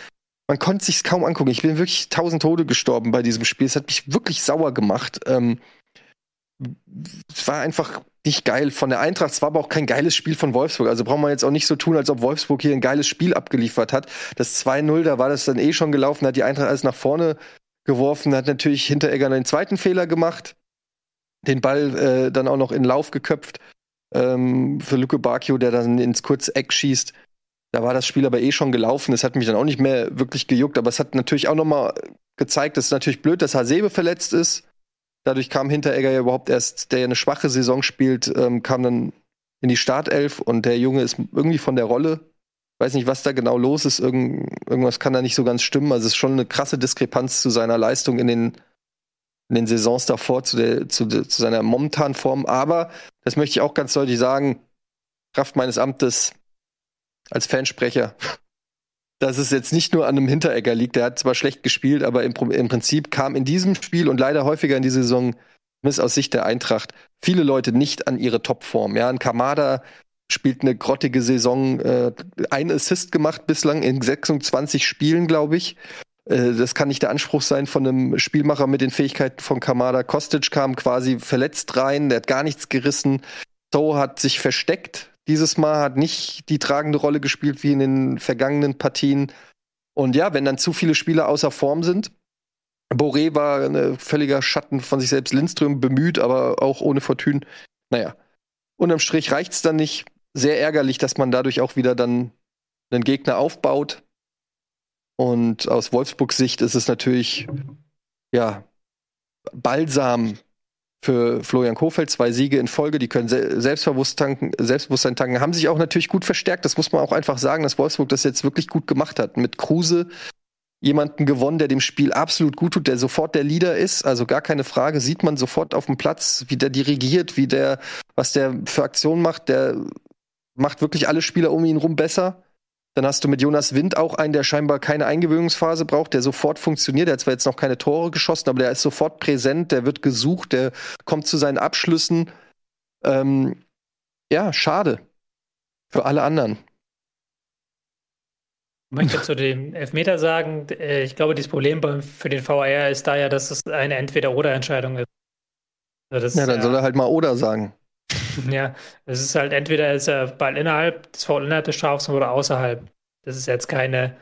man konnte sich kaum angucken. Ich bin wirklich tausend Tode gestorben bei diesem Spiel. Es hat mich wirklich sauer gemacht. Ähm, es war einfach nicht geil von der Eintracht. Es war aber auch kein geiles Spiel von Wolfsburg. Also braucht man jetzt auch nicht so tun, als ob Wolfsburg hier ein geiles Spiel abgeliefert hat. Das 2-0, da war das dann eh schon gelaufen, hat die Eintracht alles nach vorne geworfen, hat natürlich Hinteregger den zweiten Fehler gemacht, den Ball äh, dann auch noch in Lauf geköpft ähm, für Luke Bacchio, der dann ins kurze Eck schießt. Da war das Spiel aber eh schon gelaufen. Es hat mich dann auch nicht mehr wirklich gejuckt, aber es hat natürlich auch noch mal gezeigt, dass es natürlich blöd, dass Hasebe verletzt ist. Dadurch kam Hinteregger ja überhaupt erst, der ja eine schwache Saison spielt, ähm, kam dann in die Startelf und der Junge ist irgendwie von der Rolle. Weiß nicht, was da genau los ist. Irgend, irgendwas kann da nicht so ganz stimmen. Also es ist schon eine krasse Diskrepanz zu seiner Leistung in den, in den Saisons davor, zu, der, zu, zu seiner momentanen Form. Aber, das möchte ich auch ganz deutlich sagen, Kraft meines Amtes als Fansprecher dass es jetzt nicht nur an einem Hinteregger liegt. Der hat zwar schlecht gespielt, aber im, im, Prinzip kam in diesem Spiel und leider häufiger in dieser Saison zumindest aus Sicht der Eintracht, viele Leute nicht an ihre Topform. Ja, ein Kamada spielt eine grottige Saison, äh, ein Assist gemacht bislang in 26 Spielen, glaube ich. Äh, das kann nicht der Anspruch sein von einem Spielmacher mit den Fähigkeiten von Kamada. Kostic kam quasi verletzt rein, der hat gar nichts gerissen. So hat sich versteckt. Dieses Mal hat nicht die tragende Rolle gespielt wie in den vergangenen Partien. Und ja, wenn dann zu viele Spieler außer Form sind, Boré war ein völliger Schatten von sich selbst. Lindström bemüht, aber auch ohne Fortune. Naja, unterm Strich reicht's dann nicht. Sehr ärgerlich, dass man dadurch auch wieder dann einen Gegner aufbaut. Und aus Wolfsburgs Sicht ist es natürlich, ja, Balsam für Florian Kofeld. Zwei Siege in Folge, die können Selbstbewusstsein tanken, Selbstbewusstsein tanken, haben sich auch natürlich gut verstärkt. Das muss man auch einfach sagen, dass Wolfsburg das jetzt wirklich gut gemacht hat. Mit Kruse jemanden gewonnen, der dem Spiel absolut gut tut, der sofort der Leader ist. Also gar keine Frage, sieht man sofort auf dem Platz, wie der dirigiert, wie der, was der für Aktionen macht. Der macht wirklich alle Spieler um ihn rum besser. Dann hast du mit Jonas Wind auch einen, der scheinbar keine Eingewöhnungsphase braucht, der sofort funktioniert. Der hat zwar jetzt noch keine Tore geschossen, aber der ist sofort präsent, der wird gesucht, der kommt zu seinen Abschlüssen. Ähm, ja, schade. Für alle anderen. Ich möchte zu dem Elfmeter sagen, äh, ich glaube, das Problem für den VAR ist da ja, dass es eine Entweder-Oder-Entscheidung ist. Also ja, dann ja, soll er halt mal Oder sagen. Ja, es ist halt entweder ist er Ball innerhalb des Foul innerhalb des Strafraums oder außerhalb. Das ist jetzt keine,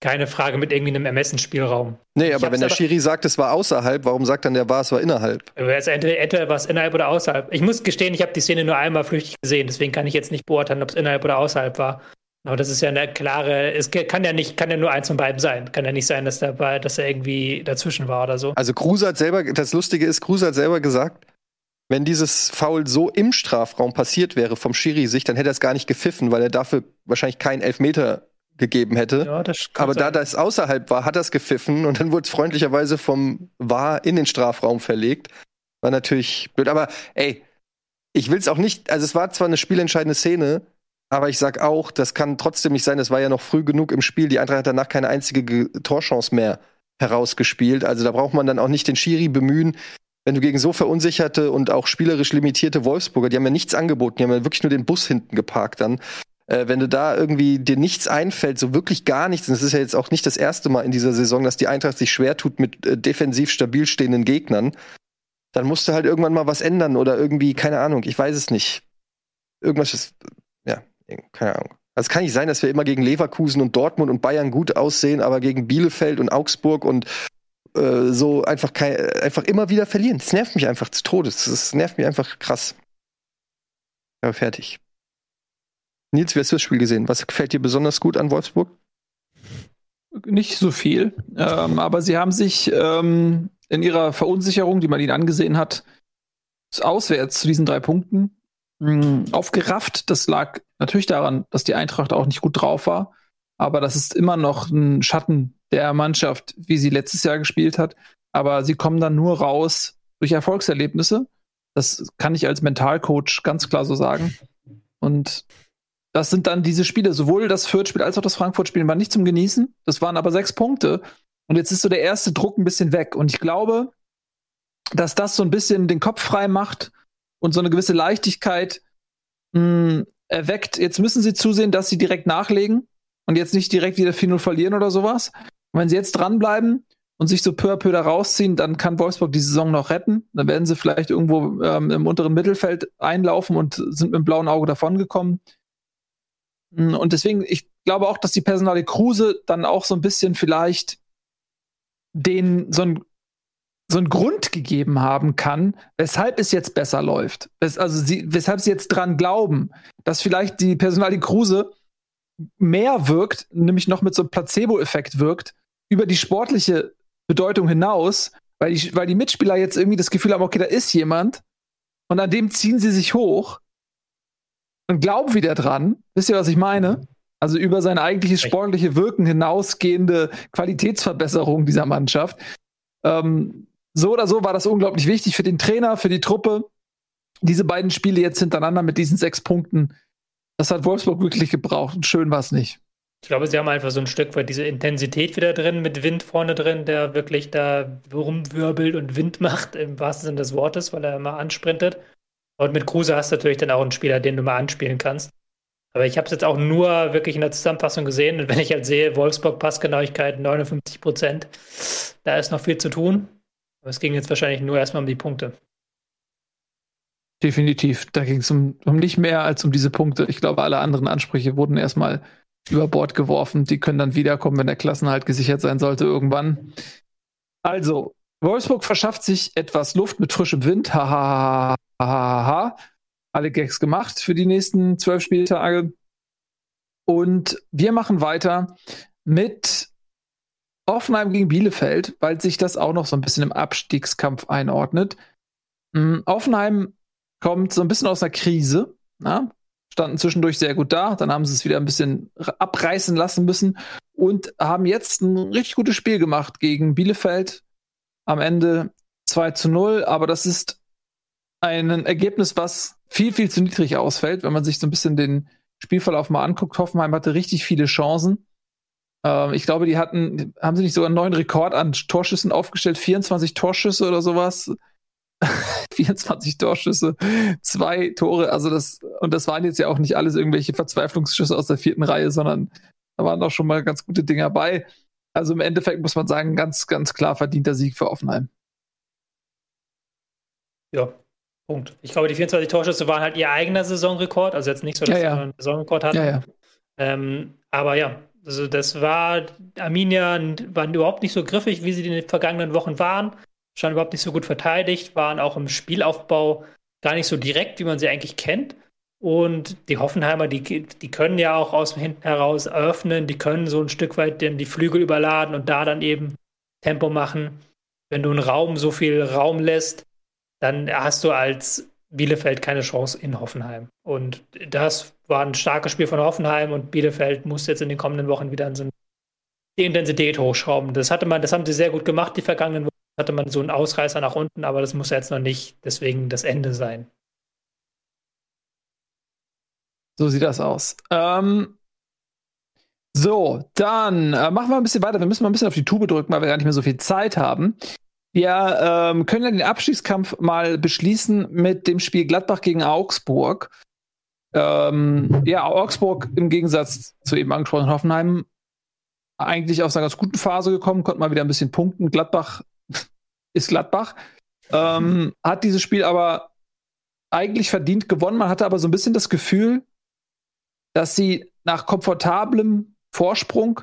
keine Frage mit irgendwie einem Ermessensspielraum. Nee, aber wenn der Schiri sagt, es war außerhalb, warum sagt dann der war, es war innerhalb? Entweder, entweder war es innerhalb oder außerhalb. Ich muss gestehen, ich habe die Szene nur einmal flüchtig gesehen, deswegen kann ich jetzt nicht beurteilen, ob es innerhalb oder außerhalb war. Aber das ist ja eine klare, es kann ja nicht, kann ja nur eins von beiden sein. Kann ja nicht sein, dass der dass er irgendwie dazwischen war oder so. Also Kruse hat selber, das Lustige ist, Kruse hat selber gesagt, wenn dieses Foul so im Strafraum passiert wäre vom Schiri-Sicht, dann hätte er es gar nicht gepfiffen, weil er dafür wahrscheinlich keinen Elfmeter gegeben hätte. Ja, Aber sein. da das außerhalb war, hat er es gepfiffen und dann wurde es freundlicherweise vom VAR in den Strafraum verlegt. War natürlich blöd. Aber ey, ich will es auch nicht, also es war zwar eine spielentscheidende Szene, aber ich sag auch, das kann trotzdem nicht sein, es war ja noch früh genug im Spiel. Die Eintracht hat danach keine einzige Torchance mehr herausgespielt. Also da braucht man dann auch nicht den Schiri bemühen wenn du gegen so verunsicherte und auch spielerisch limitierte Wolfsburger, die haben ja nichts angeboten, die haben ja wirklich nur den Bus hinten geparkt dann. Äh, wenn du da irgendwie dir nichts einfällt, so wirklich gar nichts, und es ist ja jetzt auch nicht das erste Mal in dieser Saison, dass die Eintracht sich schwer tut mit äh, defensiv stabil stehenden Gegnern, dann musst du halt irgendwann mal was ändern oder irgendwie, keine Ahnung, ich weiß es nicht. Irgendwas ist, ja, keine Ahnung. Also es kann nicht sein, dass wir immer gegen Leverkusen und Dortmund und Bayern gut aussehen, aber gegen Bielefeld und Augsburg und äh, so einfach, kein, einfach immer wieder verlieren. Das nervt mich einfach zu Todes. Das nervt mich einfach krass. Ja, fertig. Nils, wie hast du das Spiel gesehen? Was gefällt dir besonders gut an Wolfsburg? Nicht so viel, ähm, aber sie haben sich ähm, in ihrer Verunsicherung, die man ihnen angesehen hat, auswärts zu diesen drei Punkten mh, hm, aufgerafft. Das lag natürlich daran, dass die Eintracht auch nicht gut drauf war, aber das ist immer noch ein Schatten der Mannschaft, wie sie letztes Jahr gespielt hat. Aber sie kommen dann nur raus durch Erfolgserlebnisse. Das kann ich als Mentalcoach ganz klar so sagen. Und das sind dann diese Spiele, sowohl das Fürth-Spiel als auch das Frankfurt-Spiel waren nicht zum Genießen. Das waren aber sechs Punkte. Und jetzt ist so der erste Druck ein bisschen weg. Und ich glaube, dass das so ein bisschen den Kopf frei macht und so eine gewisse Leichtigkeit mh, hm, erweckt. Jetzt müssen sie zusehen, dass sie direkt nachlegen und jetzt nicht direkt wieder 4-0 verlieren oder sowas. Und wenn sie jetzt dranbleiben und sich so peu à peu da rausziehen, dann kann Wolfsburg die Saison noch retten. Dann werden sie vielleicht irgendwo ähm, im unteren Mittelfeld einlaufen und sind mit dem blauen Auge davongekommen. Mm, und deswegen, ich glaube auch, dass die Personale Kruse dann auch so ein bisschen vielleicht den so ein so einen Grund gegeben haben kann, weshalb es jetzt besser läuft. Also sie, weshalb sie jetzt dran glauben, dass vielleicht die Personalie Kruse mehr wirkt, nämlich noch mit so einem Placebo-Effekt wirkt, über die sportliche Bedeutung hinaus, weil die, weil die Mitspieler jetzt irgendwie das Gefühl haben, okay, da ist jemand und an dem ziehen sie sich hoch und glauben wieder dran. Wisst ihr, was ich meine? Also über sein eigentliches sportliche Wirken hinausgehende Qualitätsverbesserung dieser Mannschaft. Ähm, so oder so war das unglaublich wichtig für den Trainer, für die Truppe. Diese beiden Spiele jetzt hintereinander mit diesen sechs Punkten das hat Wolfsburg wirklich gebraucht und schön war es nicht. Ich glaube, sie haben einfach so ein Stück weit diese Intensität wieder drin, mit Wind vorne drin, der wirklich da rumwirbelt und Wind macht, im wahrsten Sinne des Wortes, weil er immer ansprintet. Und mit Kruse hast du natürlich dann auch einen Spieler, den du mal anspielen kannst. Aber ich habe es jetzt auch nur wirklich in der Zusammenfassung gesehen. Und wenn ich halt sehe, Wolfsburg Passgenauigkeit 59 Prozent, da ist noch viel zu tun. Aber es ging jetzt wahrscheinlich nur erstmal um die Punkte. Definitiv. Da ging es um, um nicht mehr als um diese Punkte. Ich glaube, alle anderen Ansprüche wurden erstmal über Bord geworfen. Die können dann wiederkommen, wenn der Klassenhalt gesichert sein sollte irgendwann. Also, Wolfsburg verschafft sich etwas Luft mit frischem Wind. Hahaha. Ha, ha, ha, Alle Gags gemacht für die nächsten zwölf Spieltage. Und wir machen weiter mit Offenheim gegen Bielefeld, weil sich das auch noch so ein bisschen im Abstiegskampf einordnet. Hm, Offenheim kommt so ein bisschen aus einer Krise. Na? Standen zwischendurch sehr gut da, dann haben sie es wieder ein bisschen abreißen lassen müssen und haben jetzt ein richtig gutes Spiel gemacht gegen Bielefeld. Am Ende 2 zu 0, aber das ist ein Ergebnis, was viel, viel zu niedrig ausfällt, wenn man sich so ein bisschen den Spielverlauf mal anguckt. Hoffenheim hatte richtig viele Chancen. Ähm, ich glaube, die hatten, haben sie nicht sogar einen neuen Rekord an Torschüssen aufgestellt? 24 Torschüsse oder sowas? 24 Torschüsse, zwei Tore, also das, und das waren jetzt ja auch nicht alles irgendwelche Verzweiflungsschüsse aus der vierten Reihe, sondern da waren auch schon mal ganz gute Dinge dabei. Also im Endeffekt muss man sagen, ganz, ganz klar verdienter Sieg für Offenheim. Ja, Punkt. Ich glaube, die 24 Torschüsse waren halt ihr eigener Saisonrekord, also jetzt nicht so, dass ja, ja. sie einen Saisonrekord hatten. Ja. Ähm, aber ja, also das war, Arminia waren überhaupt nicht so griffig, wie sie in den vergangenen Wochen waren schon überhaupt nicht so gut verteidigt, waren auch im Spielaufbau gar nicht so direkt, wie man sie eigentlich kennt. Und die Hoffenheimer, die, die können ja auch aus dem Hinten heraus öffnen, die können so ein Stück weit den, die Flügel überladen und da dann eben Tempo machen. Wenn du einen Raum so viel Raum lässt, dann hast du als Bielefeld keine Chance in Hoffenheim. Und das war ein starkes Spiel von Hoffenheim und Bielefeld muss jetzt in den kommenden Wochen wieder so die Intensität hochschrauben. Das hatte man, das haben sie sehr gut gemacht, die vergangenen Wochen hatte man so einen Ausreißer nach unten, aber das muss jetzt noch nicht deswegen das Ende sein. So sieht das aus. Ähm, so, dann äh, machen wir ein bisschen weiter. Wir müssen mal ein bisschen auf die Tube drücken, weil wir gar nicht mehr so viel Zeit haben. Wir ähm, können ja den Abstiegskampf mal beschließen mit dem Spiel Gladbach gegen Augsburg. Ähm, ja, Augsburg im Gegensatz zu eben angesprochenen Hoffenheim eigentlich aus einer ganz guten Phase gekommen, konnte mal wieder ein bisschen punkten. Gladbach ist Gladbach. Ähm, hat dieses Spiel aber eigentlich verdient gewonnen. Man hatte aber so ein bisschen das Gefühl, dass sie nach komfortablem Vorsprung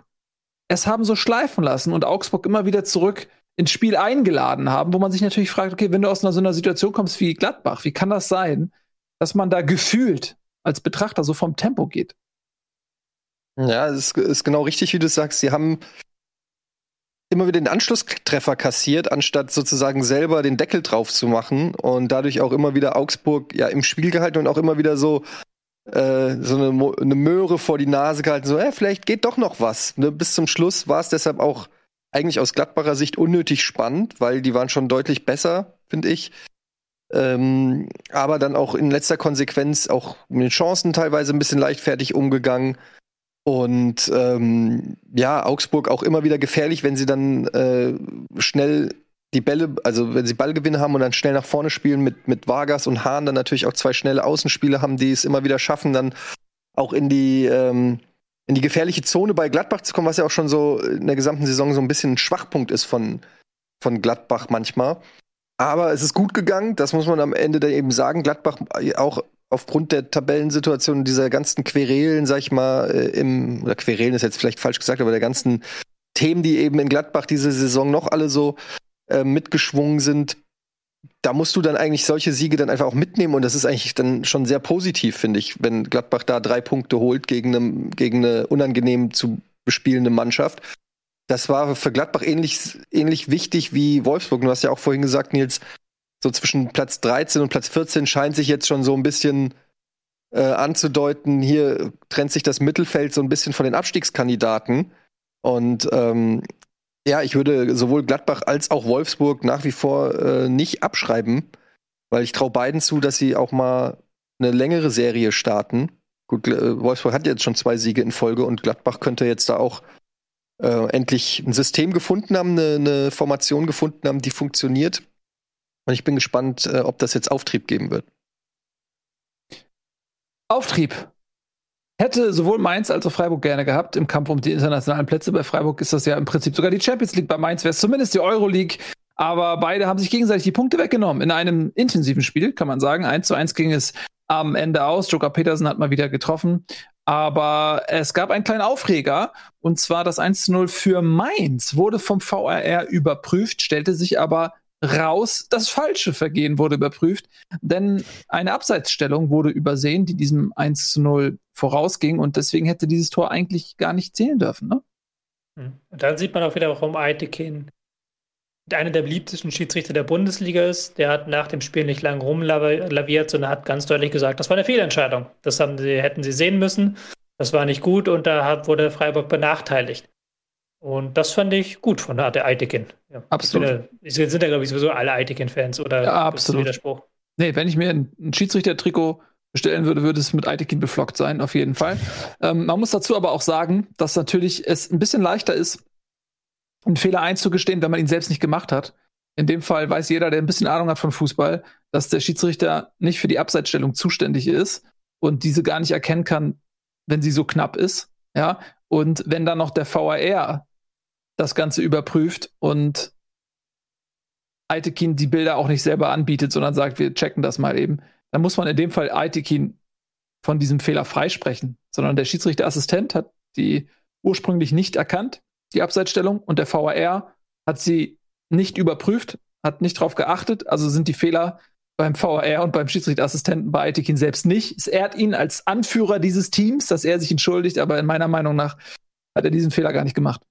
es haben so schleifen lassen und Augsburg immer wieder zurück ins Spiel eingeladen haben, wo man sich natürlich fragt, okay, wenn du aus einer, so einer Situation kommst wie Gladbach, wie kann das sein, dass man da gefühlt als Betrachter so vom Tempo geht? Ja, es ist, genau richtig, wie du sagst. Sie haben immer wieder den Anschlusstreffer kassiert, anstatt sozusagen selber den Deckel drauf zu machen und dadurch auch immer wieder Augsburg ja im Spiel gehalten und auch immer wieder so äh, so eine, eine Möhre vor die Nase gehalten, so, äh, vielleicht geht doch noch was. Ne? Bis zum Schluss war es deshalb auch eigentlich aus Gladbacher Sicht unnötig spannend, weil die waren schon deutlich besser, finde ich. Ähm, aber dann auch in letzter Konsequenz auch mit den Chancen teilweise ein bisschen leichtfertig umgegangen. Und ähm, ja, Augsburg auch immer wieder gefährlich, wenn sie dann äh, schnell die Bälle, also wenn sie Ballgewinne haben und dann schnell nach vorne spielen mit, mit Vargas und Hahn, dann natürlich auch zwei schnelle Außenspieler haben, die es immer wieder schaffen, dann auch in die, ähm, in die gefährliche Zone bei Gladbach zu kommen, was ja auch schon so in der gesamten Saison so ein bisschen ein Schwachpunkt ist von, von Gladbach manchmal. Aber es ist gut gegangen, das muss man am Ende dann eben sagen. Gladbach auch aufgrund der Tabellensituation dieser ganzen Querelen, sag ich mal, äh, im, oder Querelen ist jetzt vielleicht falsch gesagt, aber der ganzen Themen, die eben in Gladbach diese Saison noch alle so äh, mitgeschwungen sind, da musst du dann eigentlich solche Siege dann einfach auch mitnehmen und das ist eigentlich dann schon sehr positiv, finde ich, wenn Gladbach da drei Punkte holt gegen eine, gegen eine unangenehm zu bespielende Mannschaft. Das war für Gladbach ähnlich, ähnlich wichtig wie Wolfsburg. Du hast ja auch vorhin gesagt, Nils, so zwischen Platz 13 und Platz 14 scheint sich jetzt schon so ein bisschen äh, anzudeuten, hier trennt sich das Mittelfeld so ein bisschen von den Abstiegskandidaten. Und ähm, ja, ich würde sowohl Gladbach als auch Wolfsburg nach wie vor äh, nicht abschreiben, weil ich traue beiden zu, dass sie auch mal eine längere Serie starten. Gut, äh, Wolfsburg hat jetzt schon zwei Siege in Folge und Gladbach könnte jetzt da auch äh, endlich ein System gefunden haben, eine, eine, Formation gefunden haben, die funktioniert. Und ich bin gespannt, äh, ob das jetzt Auftrieb geben wird. Auftrieb. Hätte sowohl Mainz als auch Freiburg gerne gehabt im Kampf um die internationalen Plätze. Bei Freiburg ist das ja im Prinzip sogar die Champions League. Bei Mainz wäre es zumindest die Euroleague. Aber beide haben sich gegenseitig die Punkte weggenommen. In einem intensiven Spiel, kann man sagen. 1 zu 1 ging es am Ende aus. Joker Petersen hat mal wieder getroffen. Aber es gab einen kleinen Aufreger. Und zwar das 1 zu 0 für Mainz wurde vom VRR überprüft, stellte sich aber raus, das falsche Vergehen wurde überprüft, denn eine Abseitsstellung wurde übersehen, die diesem 1 zu 0 vorausging und deswegen hätte dieses Tor eigentlich gar nicht zählen dürfen. Ne? Hm. Dann sieht man auch wieder, warum Aitekin einer der beliebtesten Schiedsrichter der Bundesliga ist. Der hat nach dem Spiel nicht lang rumlaviert, sondern hat ganz deutlich gesagt, das war eine Fehlentscheidung. Das sie, hätten sie sehen müssen. Das war nicht gut und da hat, wurde Freiburg benachteiligt. Und das fand ich gut von der Eitekin. Ja, absolut. Es sind ja, glaube ich, sowieso alle Eitekin-Fans oder ja, absolut. Widerspruch? Nee, wenn ich mir ein, ein Schiedsrichter-Trikot bestellen würde, würde es mit Eitekin beflockt sein, auf jeden Fall. ähm, man muss dazu aber auch sagen, dass natürlich es ein bisschen leichter ist, einen Fehler einzugestehen, wenn man ihn selbst nicht gemacht hat. In dem Fall weiß jeder, der ein bisschen Ahnung hat von Fußball, dass der Schiedsrichter nicht für die Abseitsstellung zuständig ist und diese gar nicht erkennen kann, wenn sie so knapp ist. Ja, und wenn dann noch der VAR das Ganze überprüft und Aitekin die Bilder auch nicht selber anbietet, sondern sagt, wir checken das mal eben, dann muss man in dem Fall Aitekin von diesem Fehler freisprechen, sondern der Schiedsrichterassistent hat die ursprünglich nicht erkannt, die Abseitsstellung, und der VAR hat sie nicht überprüft, hat nicht darauf geachtet, also sind die Fehler beim VAR und beim Schiedsrichterassistenten bei Aitekin selbst nicht. Es ehrt ihn als Anführer dieses Teams, dass er sich entschuldigt, aber in meiner Meinung nach hat er diesen Fehler gar nicht gemacht.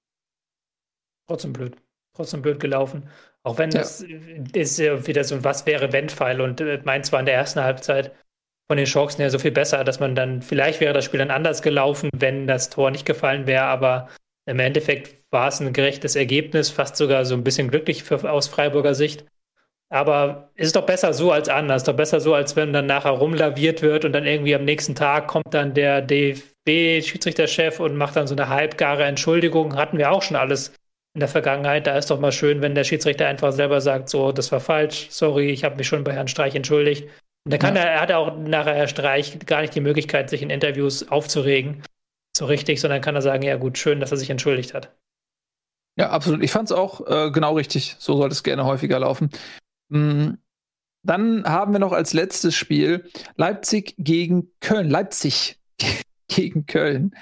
Trotzdem blöd. Trotzdem blöd gelaufen. Auch wenn das ja. ist ja wieder so ein Was wäre wenn-Fall und äh, Mainz war in der ersten Halbzeit von den Chancen her so viel besser, dass man dann, vielleicht wäre das Spiel dann anders gelaufen, wenn das Tor nicht gefallen wäre, aber im Endeffekt war es ein gerechtes Ergebnis, fast sogar so ein bisschen glücklich für, aus Freiburger Sicht. Aber es ist doch besser so als anders. Doch besser so, als wenn dann nachher rumlaviert wird und dann irgendwie am nächsten Tag kommt dann der DFB-Schiedsrichterchef und macht dann so eine halbgare Entschuldigung. Hatten wir auch schon alles in der Vergangenheit. Da ist doch mal schön, wenn der Schiedsrichter einfach selber sagt, so, das war falsch, sorry, ich habe mich schon bei Herrn Streich entschuldigt. Und dann kann ja. er, er hat auch nachher Herr Streich gar nicht die Möglichkeit, sich in Interviews aufzuregen, so richtig, sondern kann er sagen, ja gut, schön, dass er sich entschuldigt hat. Ja, absolut. Ich fand es auch äh, genau richtig. So sollte es gerne häufiger laufen. Mm, dann haben wir noch als letztes Spiel Leipzig gegen Köln. Leipzig gegen Köln.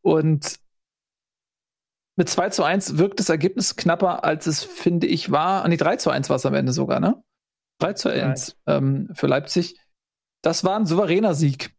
Und mit 2 zu 1 wirkt das Ergebnis knapper, als es, finde ich, war. Ah, nee, 3 zu 1 war es am Ende sogar, ne? 3 zu 1 ähm, für Leipzig. Das war ein souveräner Sieg.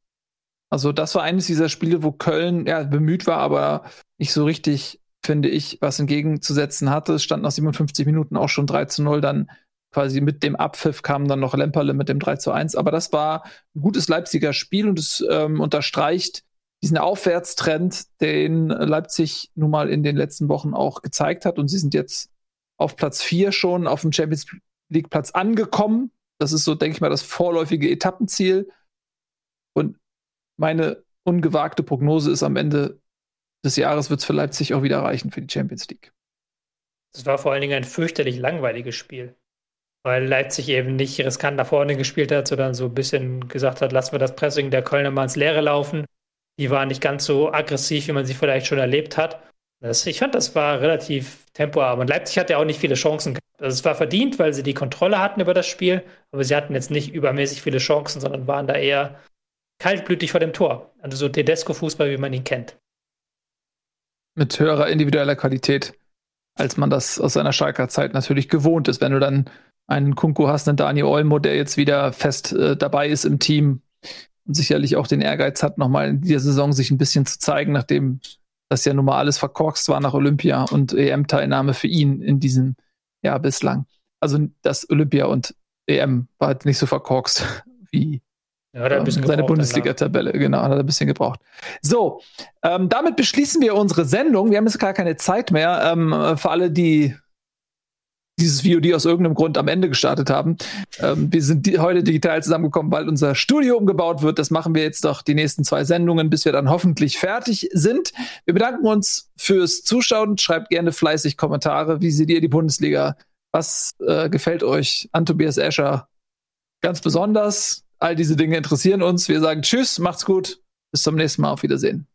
Also, das war eines dieser Spiele, wo Köln ja, bemüht war, aber nicht so richtig, finde ich, was entgegenzusetzen hatte. Es stand nach 57 Minuten auch schon 3 zu 0 dann quasi mit dem Abpfiff kam dann noch Lemperle mit dem 3 zu 1. Aber das war ein gutes Leipziger Spiel und es ähm, unterstreicht diesen Aufwärtstrend, den Leipzig nun mal in den letzten Wochen auch gezeigt hat. Und sie sind jetzt auf Platz 4 schon auf dem Champions League Platz angekommen. Das ist so, denke ich mal, das vorläufige Etappenziel. Und meine ungewagte Prognose ist, am Ende des Jahres wird es für Leipzig auch wieder reichen für die Champions League. Das war vor allen Dingen ein fürchterlich langweiliges Spiel weil Leipzig eben nicht riskant nach vorne gespielt hat, sondern so ein bisschen gesagt hat, lassen wir das Pressing der Kölner mal ins Leere laufen. Die waren nicht ganz so aggressiv, wie man sie vielleicht schon erlebt hat. Das, ich fand, das war relativ tempoarm. Und Leipzig hatte ja auch nicht viele Chancen. Also es war verdient, weil sie die Kontrolle hatten über das Spiel, aber sie hatten jetzt nicht übermäßig viele Chancen, sondern waren da eher kaltblütig vor dem Tor. Also so Tedesco-Fußball, wie man ihn kennt. Mit höherer individueller Qualität, als man das aus seiner Schalker Zeit natürlich gewohnt ist. Wenn du dann einen Kunku hast, einen Dani Olmo, der jetzt wieder fest äh, dabei ist im Team und sicherlich auch den Ehrgeiz hat, nochmal in dieser Saison sich ein bisschen zu zeigen, nachdem das ja nun mal alles verkorkst war nach Olympia und EM-Teilnahme für ihn in diesem Jahr bislang. Also das Olympia und EM war halt nicht so verkorkst wie ja, ähm, seine Bundesliga-Tabelle. Genau, hat er ein bisschen gebraucht. So, ähm, damit beschließen wir unsere Sendung. Wir haben jetzt gar keine Zeit mehr. Ähm, für alle, die dieses VOD aus irgendeinem Grund am Ende gestartet haben. Ähm, wir sind di heute digital zusammengekommen, weil unser Studio umgebaut wird. Das machen wir jetzt doch die nächsten zwei Sendungen, bis wir dann hoffentlich fertig sind. Wir bedanken uns fürs Zuschauen. Schreibt gerne fleißig Kommentare. Wie seht ihr die Bundesliga? Was äh, gefällt euch an Tobias Escher ganz besonders? All diese Dinge interessieren uns. Wir sagen Tschüss, macht's gut. Bis zum nächsten Mal. Auf Wiedersehen.